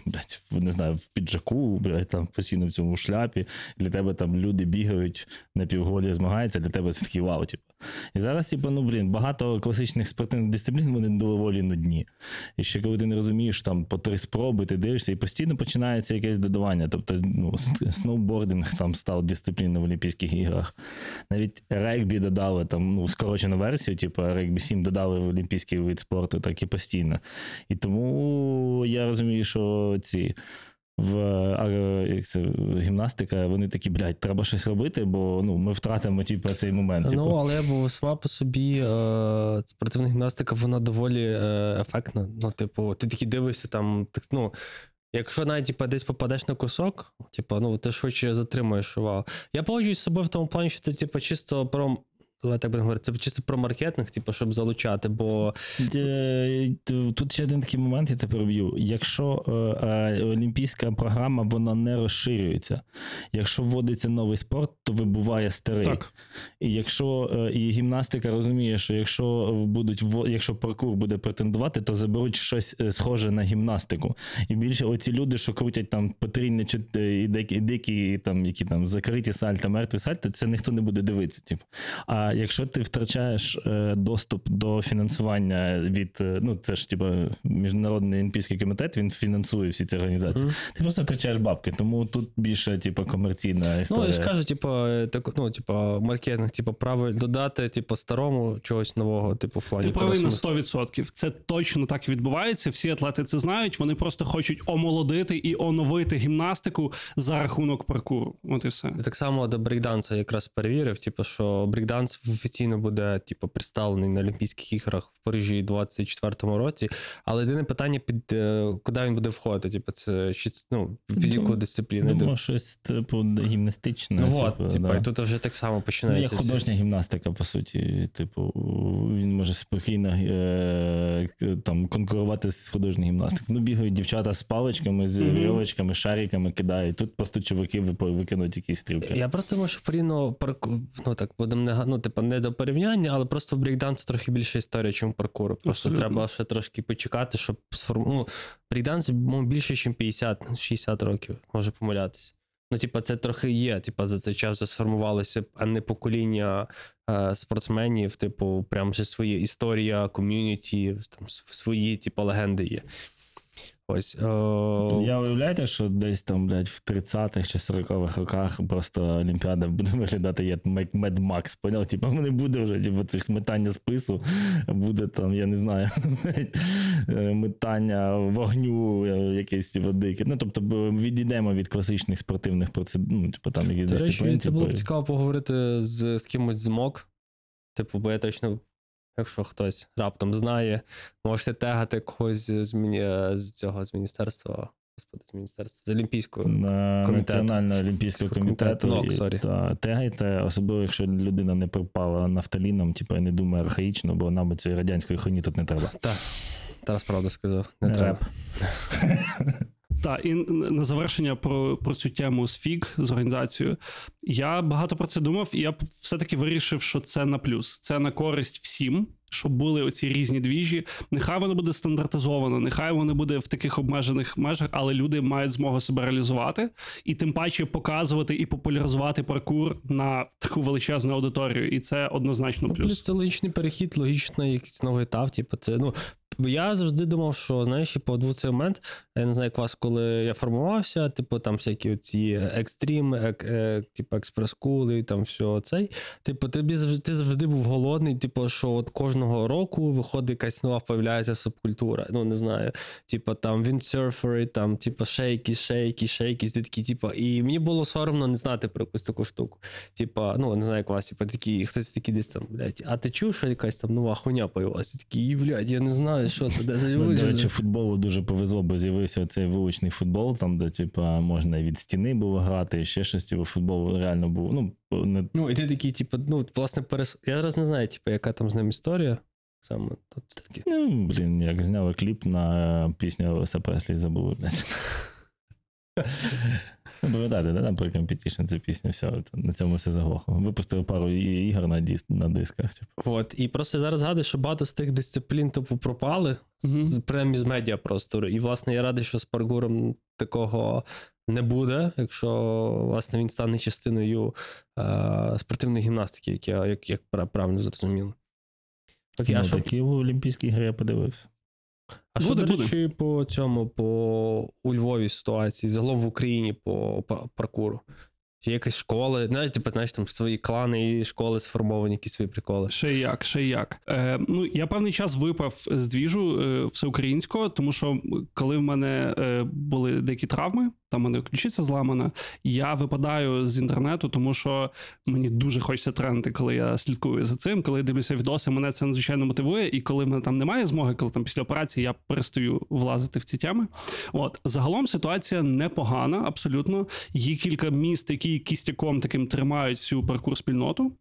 блядь, не знаю, в піджаку, блядь, там постійно в цьому шляпі. Для тебе там люди бігають на півголі, змагаються, для тебе це такий вау, типу. І зараз, типу, ну блін, багато класичних спортивних дисциплін вони доволі нудні. І ще коли ти не розумієш там по три спроби, ти дивишся, і постійно починається якесь додавання. Тобто, ну, сноубординг там став дисципліною в Олімпійських іграх. Навіть регбі додали там ну, скорочену версію, типу регбі 7 додали в олімпійський вид спорту, так і постійно. І тому я розумію, що ці. В як це, гімнастика, вони такі, блядь, треба щось робити, бо ну, ми втратимо типу, цей момент. Ну, типу. але бо сама по собі е, спортивна гімнастика, вона доволі е, ефектна. Ну, типу, ти такий дивишся там, так, ну. Якщо навіть типу, десь попадеш на кусок, типу, ну ти швидше затримуєш увагу. Я погоджуюсь з собою в тому плані, що це типу, чисто про. Давай так будемо говорити, це чисто про маркетинг, типу, щоб залучати, бо Тут ще один такий момент, я тебе переб'ю. Якщо е, е, олімпійська програма вона не розширюється, якщо вводиться новий спорт, то вибуває старий. Так. І якщо е, і гімнастика розуміє, що якщо будуть якщо паркур буде претендувати, то заберуть щось е, схоже на гімнастику. І більше оці люди, що крутять там потрійні чи е, і дикі, дикі там, які там закриті сальта, мертві сальта, це ніхто не буде дивитися. Типу. А якщо ти втрачаєш е, доступ до фінансування від е, ну це ж типу, міжнародний олімпійський комітет, він фінансує всі ці організації. Мгм. Ти просто втрачаєш бабки, тому тут більше типу, комерційна історія. ну я ж кажу, типу, е, так, ну, типу, маркетинг, типу, право додати, типу, старому чогось нового, типу, в плані Ти правий на пересмислу. 100%. Це точно так і відбувається. Всі атлети це знають. Вони просто хочуть омолодити і оновити гімнастику за рахунок паркуру. От і все. Я так само до брейкдансу якраз перевірив, типу, що брейкданс офіційно буде, типу, представлений на Олімпійських іграх в Парижі у 24-му році. Але єдине питання, під е, куди він буде входити? Типу, це чи ну, під яку дисципліну? Думаю, щось типу гімнастичне. ну от, типу, типу, да. і тут вже так само Ну, як починається. художня гімнастика, по суті. Типу, він може спокійно е, там, конкурувати з художньою гімнастикою. Ну, бігають дівчата з паличками, з вірьовочками, шариками кидають. Тут просто чуваки викинуть якісь стрілки. Я просто думаю, що порівняно ну так будемо не ну, типу, не до порівняння, але просто в брейкдансу трохи більше історія, ніж паркуру. Просто Абсолютно. треба ще трошки почекати, щоб сформ... ну, брейкданс більше, ніж 50-60 років, може помилятися. Ну, типа, це трохи є. Типа, за цей час вже сформувалося певне покоління е, спортсменів, типу, прям вже своя історія, ком'юніті, там свої, типу, легенди є. Ось. Е... Я уявляєте, що десь там, блядь, в 30-х чи 40-х роках просто Олімпіада буде виглядати як Mad Max, поняв? Типу, не буде вже типу, цих метання спису, буде там, я не знаю, е, метання вогню, е, якесь типу, дике. Ну, тобто відійдемо від класичних спортивних процедур, ну, типу, там речі, це було б типу, цікаво поговорити з, з кимось з МОК. Типу, бо я точно, якщо хтось раптом знає, можете тегати когось з, міні- е, з цього з міністерства. Господи, з міністерства з Олімпійського. на комітету. Національного олімпійського комітету. Ну, і- та, тегайте, особливо, якщо людина не пропала нафталіном, типу, не думає архаїчно, бо нам цієї радянської хуйні тут не треба. Так, Тарас правда сказав, не Е, треба. Так, і на завершення про, про цю тему з ФІГ з організацією. Я багато про це думав, і я все-таки вирішив, що це на плюс. Це на користь всім, щоб були оці різні двіжі. Нехай воно буде стандартизовано, нехай воно буде в таких обмежених межах, але люди мають змогу себе реалізувати і тим паче показувати і популяризувати паркур на таку величезну аудиторію. І це однозначно Ну, плюс. плюс це логічний перехід, логічно, якийсь новий етап. Типу, це, ну, Я завжди думав, що знаєш, типу, був цей момент, я не знаю, як вас, коли я формувався, типу, там всякі ці екстрім, ек, е, типу, експрес-кули, там все цей. Типу, тобі завжди, ти завжди був голодний, типу, що от кожного року виходить якась нова, появляється субкультура. Ну, не знаю, типу, там віндсерфери, там, типу, шейки, шейки, шейки, такі, типу, і мені було соромно не знати про якусь таку штуку. Типа, ну, не знаю, як вас, типа, такі, хтось такий десь там, блядь, а ти чув, що якась там нова хуйня появилася? Такий, блядь, я не знаю, що це, де Ну, До речі, футболу дуже повезло, бо з'явився цей вуличний футбол, там, де типа, можна і від стіни було грати, і ще щось, типу, футбол реально був. Ну, не Ну, і ти такий, типу, ну, власне, перес... я зараз не знаю, типу, яка там з ним історія. Саме тут таке. Ну, блін, як зняли кліп на пісню Елвіса Преслі, забули. блядь. Ну, пам'ятаєте, да, там про Competition ця пісня, все, на цьому все заглохло. Випустив пару ігор на, дис, на дисках. Типу. От, і просто я зараз згадую, що багато з тих дисциплін, типу, пропали, з, прямо із медіапростору. І, власне, я радий, що з паркуром такого не буде, якщо, власне, він стане частиною е, спортивної гімнастики, як я як, як пра- правильно зрозуміло. Окей, а ну, що такі в Олімпійській грі я подивився. А що, до до буде. речі, по цьому, по у Львові ситуації, загалом в Україні по па- паркуру? Чи якась школа, навіть типу, знаєш, там свої клани і школи сформовані, якісь свої приколи. Ще як, ще як. Е, ну, я певний час випав з двіжу е, всеукраїнського, тому що коли в мене е, були деякі травми, там мене ключиця зламана, я випадаю з інтернету, тому що мені дуже хочеться тренди, коли я слідкую за цим, коли дивлюся відоси, мене це надзвичайно мотивує. І коли в мене там немає змоги, коли там після операції я перестаю влазити в ці теми. От загалом ситуація непогана, абсолютно. Є кілька міст, які кістяком таким тримають всю паркур спільноту.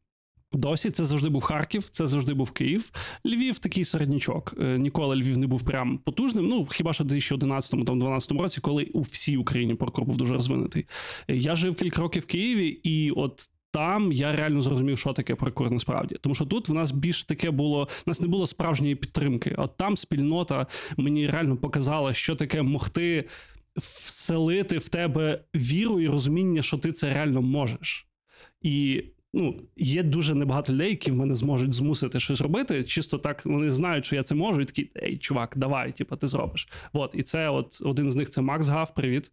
Досі це завжди був Харків, це завжди був Київ. Львів такий середнячок. Е, Ніколи Львів не був прям потужним. Ну хіба що в 2011 там 12 році, коли у всій Україні паркур був дуже розвинутий. Е, Я жив кілька років в Києві, і от. Там я реально зрозумів, що таке паркур насправді. Тому що тут в нас більш таке було, в нас не було справжньої підтримки. От там спільнота мені реально показала, що таке могти вселити в тебе віру і розуміння, що ти це реально можеш. І ну, є дуже небагато людей, які в мене зможуть змусити щось робити. Чисто так вони знають, що я це можу, і такі, ей, чувак, давай, типу, ти зробиш. От, і це от один з них це Макс Гав, привіт.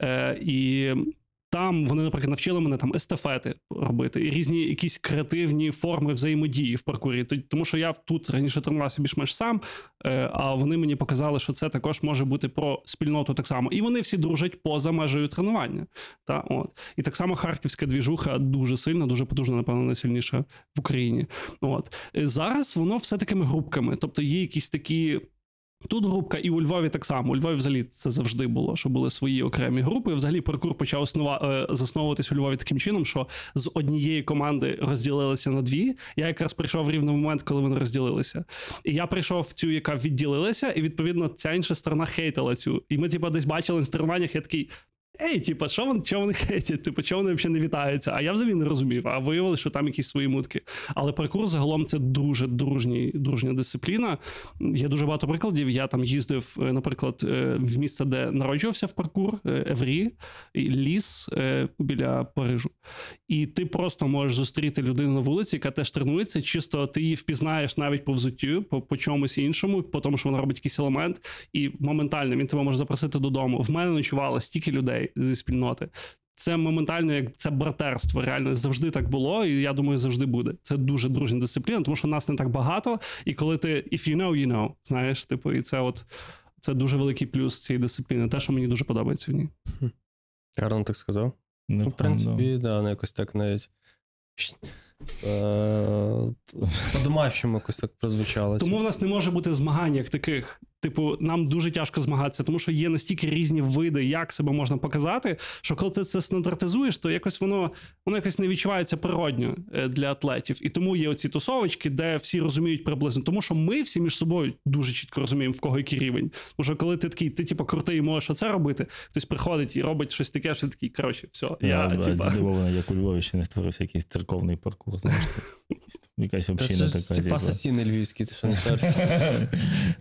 Е, і там вони, наприклад, навчили мене там естафети робити і різні якісь креативні форми взаємодії в паркурі. Тому що я тут раніше тренувався більш-менш сам, е, а вони мені показали, що це також може бути про спільноту так само. І вони всі дружать поза межею тренування. Та, от. І так само харківська двіжуха дуже сильна, дуже потужна, напевно, найсильніша в Україні. От. Е, Зараз воно все такими групками. Тобто є якісь такі. Тут групка, і у Львові так само. У Львові взагалі це завжди було, що були свої окремі групи. Взагалі паркур почав основа, е, засновуватись у Львові таким чином, що з однієї команди розділилися на дві. Я якраз прийшов рівно в момент, коли вони розділилися. І я прийшов в цю, яка відділилася, і відповідно ця інша сторона хейтила цю. І ми, типу, десь бачили на тренуваннях, я такий. Ей, типа, що вони, чого вони хейтять? Типу, чого вони взагалі не вітаються? А я взагалі не розумів. А виявилося, що там якісь свої мутки. Але паркур загалом це дуже дружній, дружня дисципліна. Є дуже багато прикладів. Я там їздив, е, наприклад, е, в місце, де народжувався в паркур, е, Еврі, ліс біля Парижу. І ти просто можеш зустріти людину на вулиці, яка теж тренується. Чисто ти її впізнаєш навіть по взуттю, по, по чомусь іншому, по тому, що вона робить якийсь елемент, і моментально він тебе може запросити додому. В мене ночувало стільки людей зі спільноти. Це моментально, як це братерство. Реально завжди так було, і я думаю, завжди буде. Це дуже дружня дисципліна, тому що нас не так багато. І коли ти if you know, you know, знаєш, типу, і це от це дуже великий плюс цієї дисципліни. Те, що мені дуже подобається в ній. Гарно так сказав. Не Ну, в принципі, да, ну якось так навіть. Е, По-домашньому якось так прозвучало. Тому в нас не може бути змагань як таких. Типу, нам дуже тяжко змагатися, тому що є настільки різні види, як себе можна показати, що коли ти це стандартизуєш, то якось воно воно якось не відчувається природньо е, для атлетів. І тому є оці тусовочки, де всі розуміють приблизно. Тому що ми всі між собою дуже чітко розуміємо, в кого який рівень. Тому що коли ти такий, ти типу крутий можеш оце робити, хтось приходить і робить щось таке, що ти такий, коротше, все, Я, я, я типа. здивований, як у Львові ще не створився якийсь церковний паркур. Паркур, знаєш. Якась Це община така. типа типу. львівські, ти що не кажеш?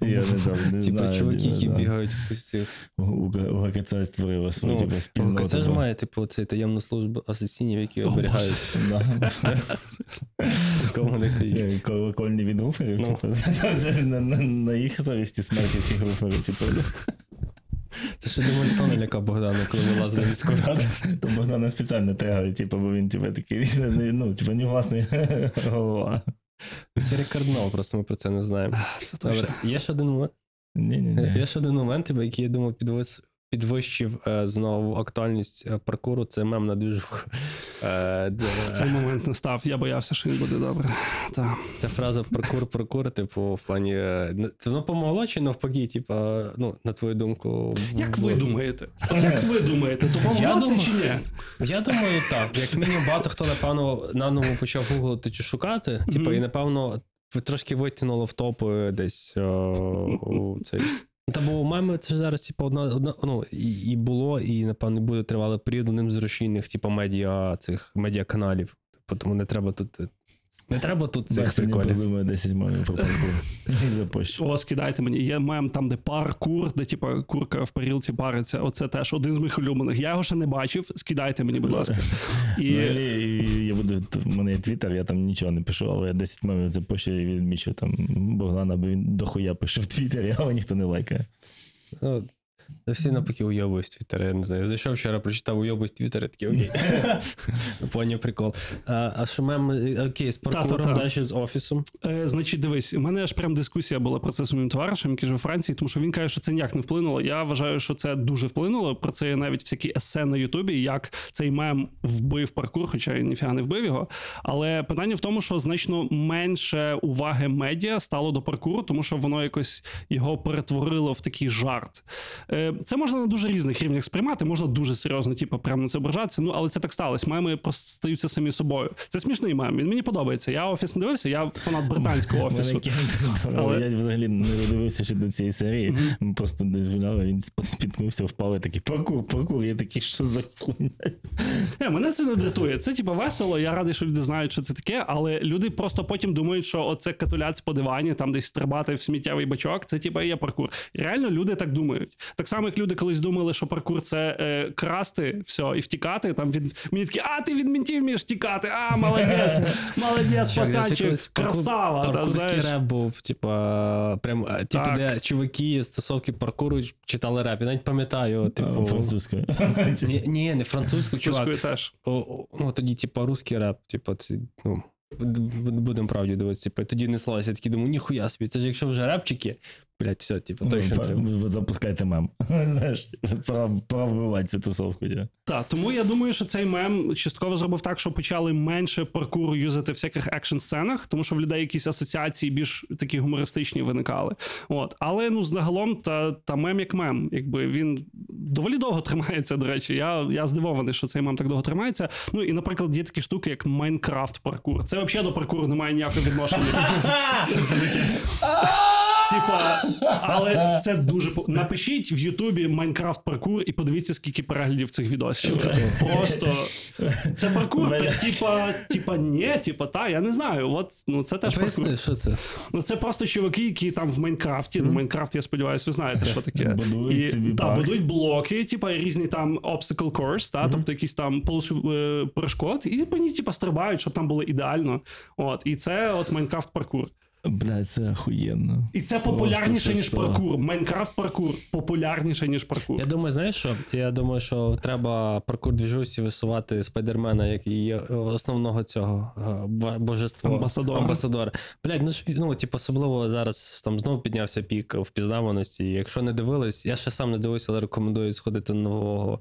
Я не знаю, не Типа чуваки, які бігають в цих. У- ГКЦ створила свою типу, спільноту. Це ж має, типу, цей таємну службу асасінів, які оберігають. Не Колокольні від руферів, типу, це на їх совісті смерті всіх руферів, типу. Це ще думаю, хто не лякав Богдана, коли вилазили в міську раду. То Богдана спеціально тегає, типу, бо він типу, такий, ну, типу, не власний голова. Це рекорднов, просто ми про це не знаємо. Це точно. Є ще один момент. Ні-ні-ні. Є ще один момент, типу, який, я думаю, підвис... підвищив е, знову актуальність е, паркуру. Це мем на двіжуху. Е, Цей момент настав. Я боявся, що він буде добре. Так. Ця фраза паркур, паркур, типу, в плані. Це воно помогло чи навпаки, типу, ну, на твою думку. Як ви думаєте? Як ви думаєте, то Я помогло це чи ні? Я думаю, так. Як мінімум, багато хто, напевно, наново почав гуглити чи шукати, типу, і напевно трошки витягнуло в топи десь о, у цей. Та бо меми це ж зараз, типу, одна, одна ну, і, і було, і, напевно, буде тривалий період одним з рушійних, типу, медіа цих медіаканалів. каналів. тому не треба тут. Не треба тут цих приколів. придумає 10 мемів про паркур. Запущу. О, скидайте мені. Є мем там, де паркур, де типа курка в парілці париться. Оце теж один з моїх улюблених. Я його ще не бачив. Скидайте мені, будь ласка. І Взагалі, я буду, в мене є твіттер, я там нічого не пишу, але я 10 мемів запущу і відмічу там Богдана, бо він дохуя пише в Твіттері, але ніхто не лайкає. Ну, та всі навпаки уйобують з Твіттера, я не знаю. Зайшов вчора, прочитав уйобують з Твіттера, такий окей. Поняв прикол. А, а що мем, е, окей, з паркуром, далі з офісом. Е, значить, дивись, у мене аж прям дискусія була про це з моїм товаришем, який живе у Франції, тому що він каже, що це ніяк не вплинуло. Я вважаю, що це дуже вплинуло. Про це є навіть всякі есе на Ютубі, як цей мем вбив паркур, хоча я ніфіга не вбив його. Але питання в тому, що значно менше уваги медіа стало до паркуру, тому що воно якось його перетворило в такий жарт. Е, Це можна на дуже різних рівнях сприймати, можна дуже серйозно, типу, прямо на це ображатися. Ну, але це так сталося. Меми просто стаються самі собою. Це смішний мем. Він мені подобається. Я офіс не дивився, я фанат британського офісу. Але- Я взагалі не додивився ще до цієї серії. Ми просто десь гуляли, він спіткнувся, впав і такий паркур, паркур. Я такий, що за хуйня? Мене це не дратує. Це типу весело. Я радий, що люди знають, що це таке, але люди просто потім думають, що оце катуляць по дивані, там десь стрибати в сміттєвий бачок, це типу є паркур. Реально люди так думають. Так само, як люди колись думали, що паркур це е, красти все і втікати. Там від мені такі, а ти від ментів вмієш тікати. А, молодець, молодець, пацанчик, красава. Паркурський реп був, типа, прям, е, типу, де чуваки з стосовки паркуру читали реп. Я навіть пам'ятаю, типу. Французькою. Ні, не французьку, чувак. Теж. Ну, тоді, типа, русський реп, типа, це, ну, будемо правді дивитися. Типу, тоді неслалося, я такий думаю, ніхуя собі, це ж якщо вже репчики, блядь, все, типу, точно треба. Ви запускайте мем. Знаєш, пора, вбивати цю тусовку. Так, тому я думаю, що цей мем частково зробив так, що почали менше паркуру юзати в всяких екшн сценах, тому що в людей якісь асоціації більш такі гумористичні виникали. От, але ну загалом та, та мем як мем, якби він доволі довго тримається. До речі, я, я здивований, що цей мем так довго тримається. Ну і, наприклад, є такі штуки, як Майнкрафт паркур. Це взагалі до паркуру немає ніякого відношення. Типа, але це дуже напишіть в Ютубі Майнкрафт паркур і подивіться, скільки переглядів цих відосів. Просто це паркур. Та, типа, типа, ні, типа, та, я не знаю. От ну це теж паркур. Що це? Ну це просто чуваки, які там в Майнкрафті. Ну, Майнкрафт, я сподіваюся, ви знаєте, що таке. Будують і, собі та, будують блоки, типа різні там obstacle course, та, тобто якісь там е, перешкод, і по ній, типа, стрибають, щоб там було ідеально. От, і це от Майнкрафт паркур. Бля, це охуєнно. І це популярніше, ніж паркур. Майнкрафт паркур популярніше, ніж паркур. Я думаю, знаєш що? Я думаю, що треба паркур двіжусі висувати спайдермена, як і основного цього е, божества. Амбасадора. Амбасадора. Блядь, ну ж ну, типу, особливо зараз там знову піднявся пік впізнаваності. Якщо не дивились, я ще сам не дивився, але рекомендую сходити на нового.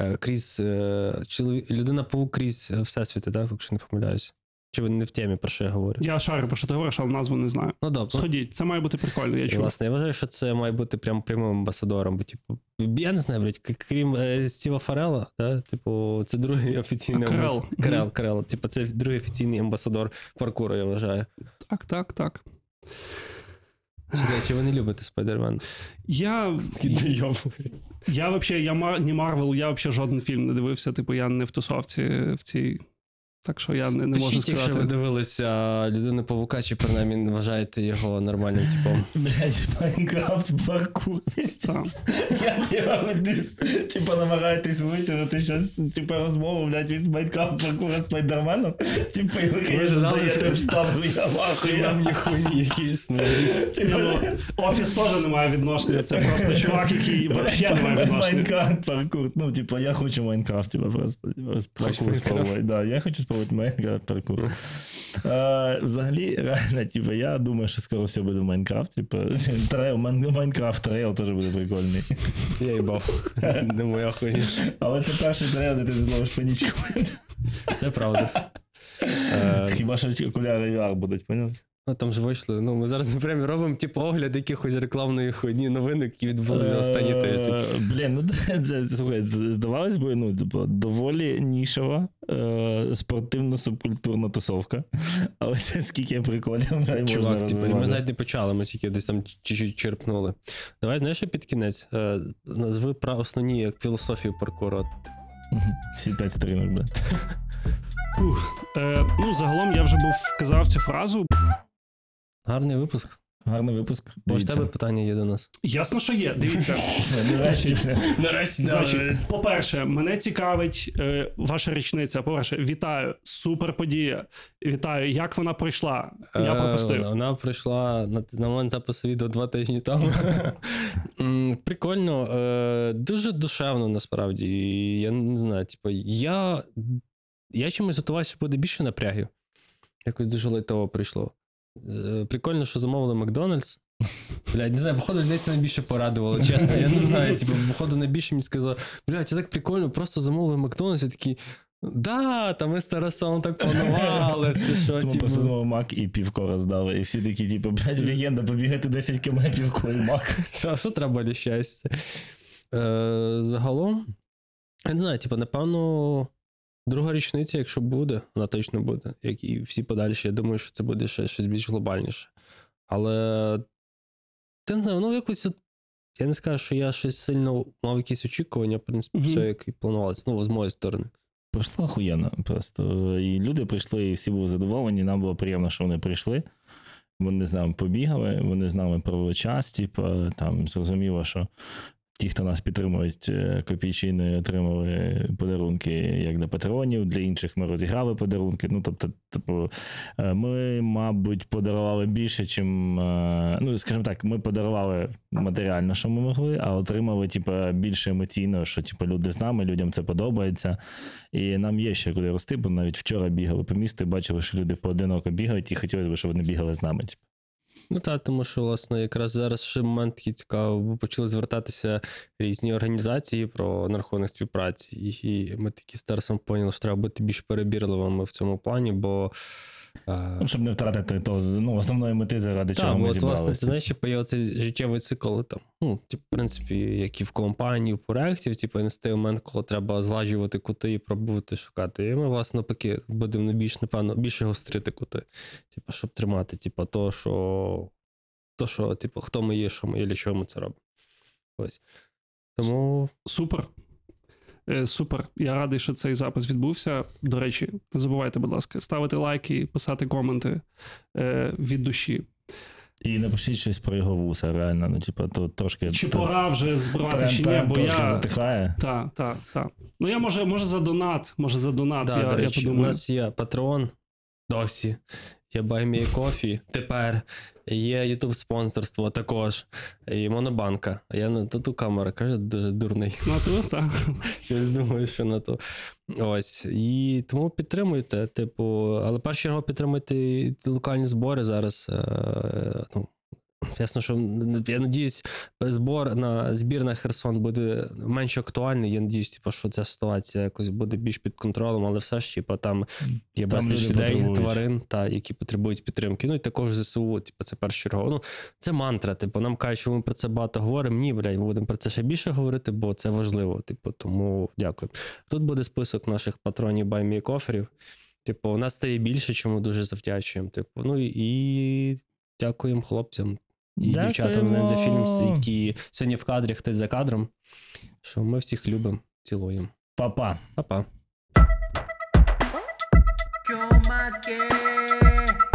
е, Крізь е, чоловік, людина паук крізь всесвіти, так, якщо не помиляюсь. Чи ви не в темі, про що я говорю? Я шарю, про що ти говориш, але назву не знаю. Ну добре. Сходіть, це має бути прикольно, я І, чув. Власне, я вважаю, що це має бути прям прямим амбасадором. Бо, типу, я не знаю, блядь, крім е, Стіва Карела, да? типу, це другий офіційний А, Карел. амбас- Карел, Карел. Типу, це другий офіційний амбасадор паркуру, я вважаю. Так, так, так. Чи, ви не любите Спайдермен? Я, я вообще, я не Марвел, я вообще жоден фільм не дивився. Типу, я не в тусовці в цій Так що я не, не можу Пишіть, якщо ви дивилися людину павука, чи принаймні вважаєте його нормальним типом. Блять, Майнкрафт паркур. Я тебе веду, типа намагаєтесь витягнути щось, типа розмову, блядь, від Майнкрафт паркура з Спайдерменом. Типа його, ж конечно, даєте в штангу, я вахую. Нам хуйні які існують. Ну, Офіс теж не має відношення. Це просто чувак, який взагалі не має відношення. Майнкрафт паркур. Ну, типа, я хочу Майнкрафт, типа, просто паркур спробувати. Я хочу спробувати Майнкрафт паркур. Взагалі, реально, типа, я думаю, що скоро все буде в Майнкрафт. Типа, трейл, Майнкрафт трейл теж буде прикольний. Я їбав. Не моя хуйня. Але це перший трейл, де ти зловиш панічку. Це правда. Хіба що окуляри VR будуть, поняв? Ну, там ж вийшли. Ну, ми зараз прямо робимо типу огляд якихось рекламної хуйні новин, які відбулися за останні тижні. Е, Блін, ну це, слухай, здавалось би, ну, типу, доволі нішева е, спортивно-субкультурна тусовка. Але це скільки приколів Чувак, типу, ми навіть не почали, ми тільки десь там чуть-чуть черпнули. Давай, знаєш, що під кінець. Е, назви про основні як філософію паркуру. Всі п'ять сторінок, бля. Фух. Е, ну, загалом я вже був казав цю фразу. Гарний випуск. Гарний випуск. Бо ж тебе питання є до нас. Ясно, що є. Дивіться. Нарешті. Нарешті, Значить, по-перше, мене цікавить е, ваша річниця. По-перше, вітаю, супер подія. Вітаю, як вона пройшла. Я Е, пропустив. Вона прийшла на, на момент запису відео два тижні тому. Прикольно, е, дуже душевно насправді. Я не знаю, типу, я, я чомусь готувався, буде більше напрягів. Якось дуже лайтово прийшло. Е, Прикольно, що замовили Макдональдс. Блядь, не знаю, походу, людей це найбільше порадувало, чесно. Я не знаю. Типу, походу, найбільше мені сказали, блядь, це так прикольно, просто замовили Макдональдс, я такий. Да, та ми з Тарасом так планували. Ти що, типу, просто знову мак і півко роздали. І всі такі, типу, блядь, легенда, побігати 10 км півко і мак. Що, що треба для щастя? Е, загалом, я не знаю, типу, напевно, друга річниця, якщо буде, вона точно буде, як і всі подальші. Я думаю, що це буде ще щось більш глобальніше. Але я не знаю, ну якось. от- Я не скажу, що я щось сильно мав якісь очікування, в принципі, Мгм. все як і планувалося. Ну, з моєї сторони. Пройшло охуєнно просто. І люди прийшли, і всі були задоволені. Нам було приємно, що вони прийшли. Вони з нами побігали, вони з нами провели час. Типу, там зрозуміло, що ті, хто нас підтримують, е, копійчини отримали подарунки як для патронів, для інших ми розіграли подарунки. Ну, тобто, типу, е, ми, мабуть, подарували більше, чим. е, Ну, скажімо так, ми подарували матеріально, що ми могли, а отримали, типу, більше емоційно, що типу, люди з нами, людям це подобається. І нам є ще куди рости, бо навіть вчора бігали по місту бачили, що люди поодиноко бігають, і хотілося б, щоб вони бігали з нами. Типу. Ну так, тому що, власне, якраз зараз ще момент такий цікавий, бо почали звертатися різні організації про нарахунок співпраці. І, ми такі з Тарасом поняли, що треба бути більш перебірливими в цьому плані, бо. Ну, щоб не втратити то, ну, основної мети, заради Так, чого ми от, власне, зібралися. ти знаєш, типу, є оцей життєвий цикл, там, ну, типу, в принципі, як і в компанії, в проєктів, типу, настає момент, коли треба зладжувати кути і пробувати шукати. І ми, власне, навпаки, будемо більш, напевно, більше гострити кути, типу, щоб тримати, типу, то, що, то, що, типу, хто ми є, що ми є, для чого ми це робимо. Ось. Тому Супер. Е, Супер. Я радий, що цей запис відбувся. До речі, не забувайте, будь ласка, ставити лайки, писати коменти е, від душі. І напишіть щось про його вуса, реально. Ну, типу, то трошки. Чи то- пора вже збирати, тренд- чи ні, бо трошки я. затихає. Так, так, так. Ну я може, може за донат, може за донат. Да, я, до я речі, у нас є Patreon досі. Є баймій кофі, тепер. Є YouTube спонсорство також. І Монобанка. А я на тут у камера каже, дуже дурний. На ту, так. Щось думаю, що на то. Ось. І тому підтримуйте, типу, але перш чергу підтримуйте локальні збори зараз. Е, ну, Ясно, що я надіюсь, збор на збір на Херсон буде менш актуальний. Я надіюсь, типу, що ця ситуація якось буде більш під контролем, але все ж, типу, там є Там безліч людей, потребують. тварин, та, які потребують підтримки. Ну і також ЗСУ, типу, це першочергово. Ну, це мантра. Типу, нам кажуть, що ми про це багато говоримо. Ні, блядь, ми будемо про це ще більше говорити, бо це важливо. Типу, тому дякую. Тут буде список наших патронів баймі коферів. Типу, у нас стає більше, чому дуже завдячуємо. Типу, ну і дякуємо хлопцям і дівчатам з Nenza Дякуємо. Які сьогодні в кадрі, хтось за кадром. Що ми всіх любимо, цілуємо. Па-па. Па-па. Girl.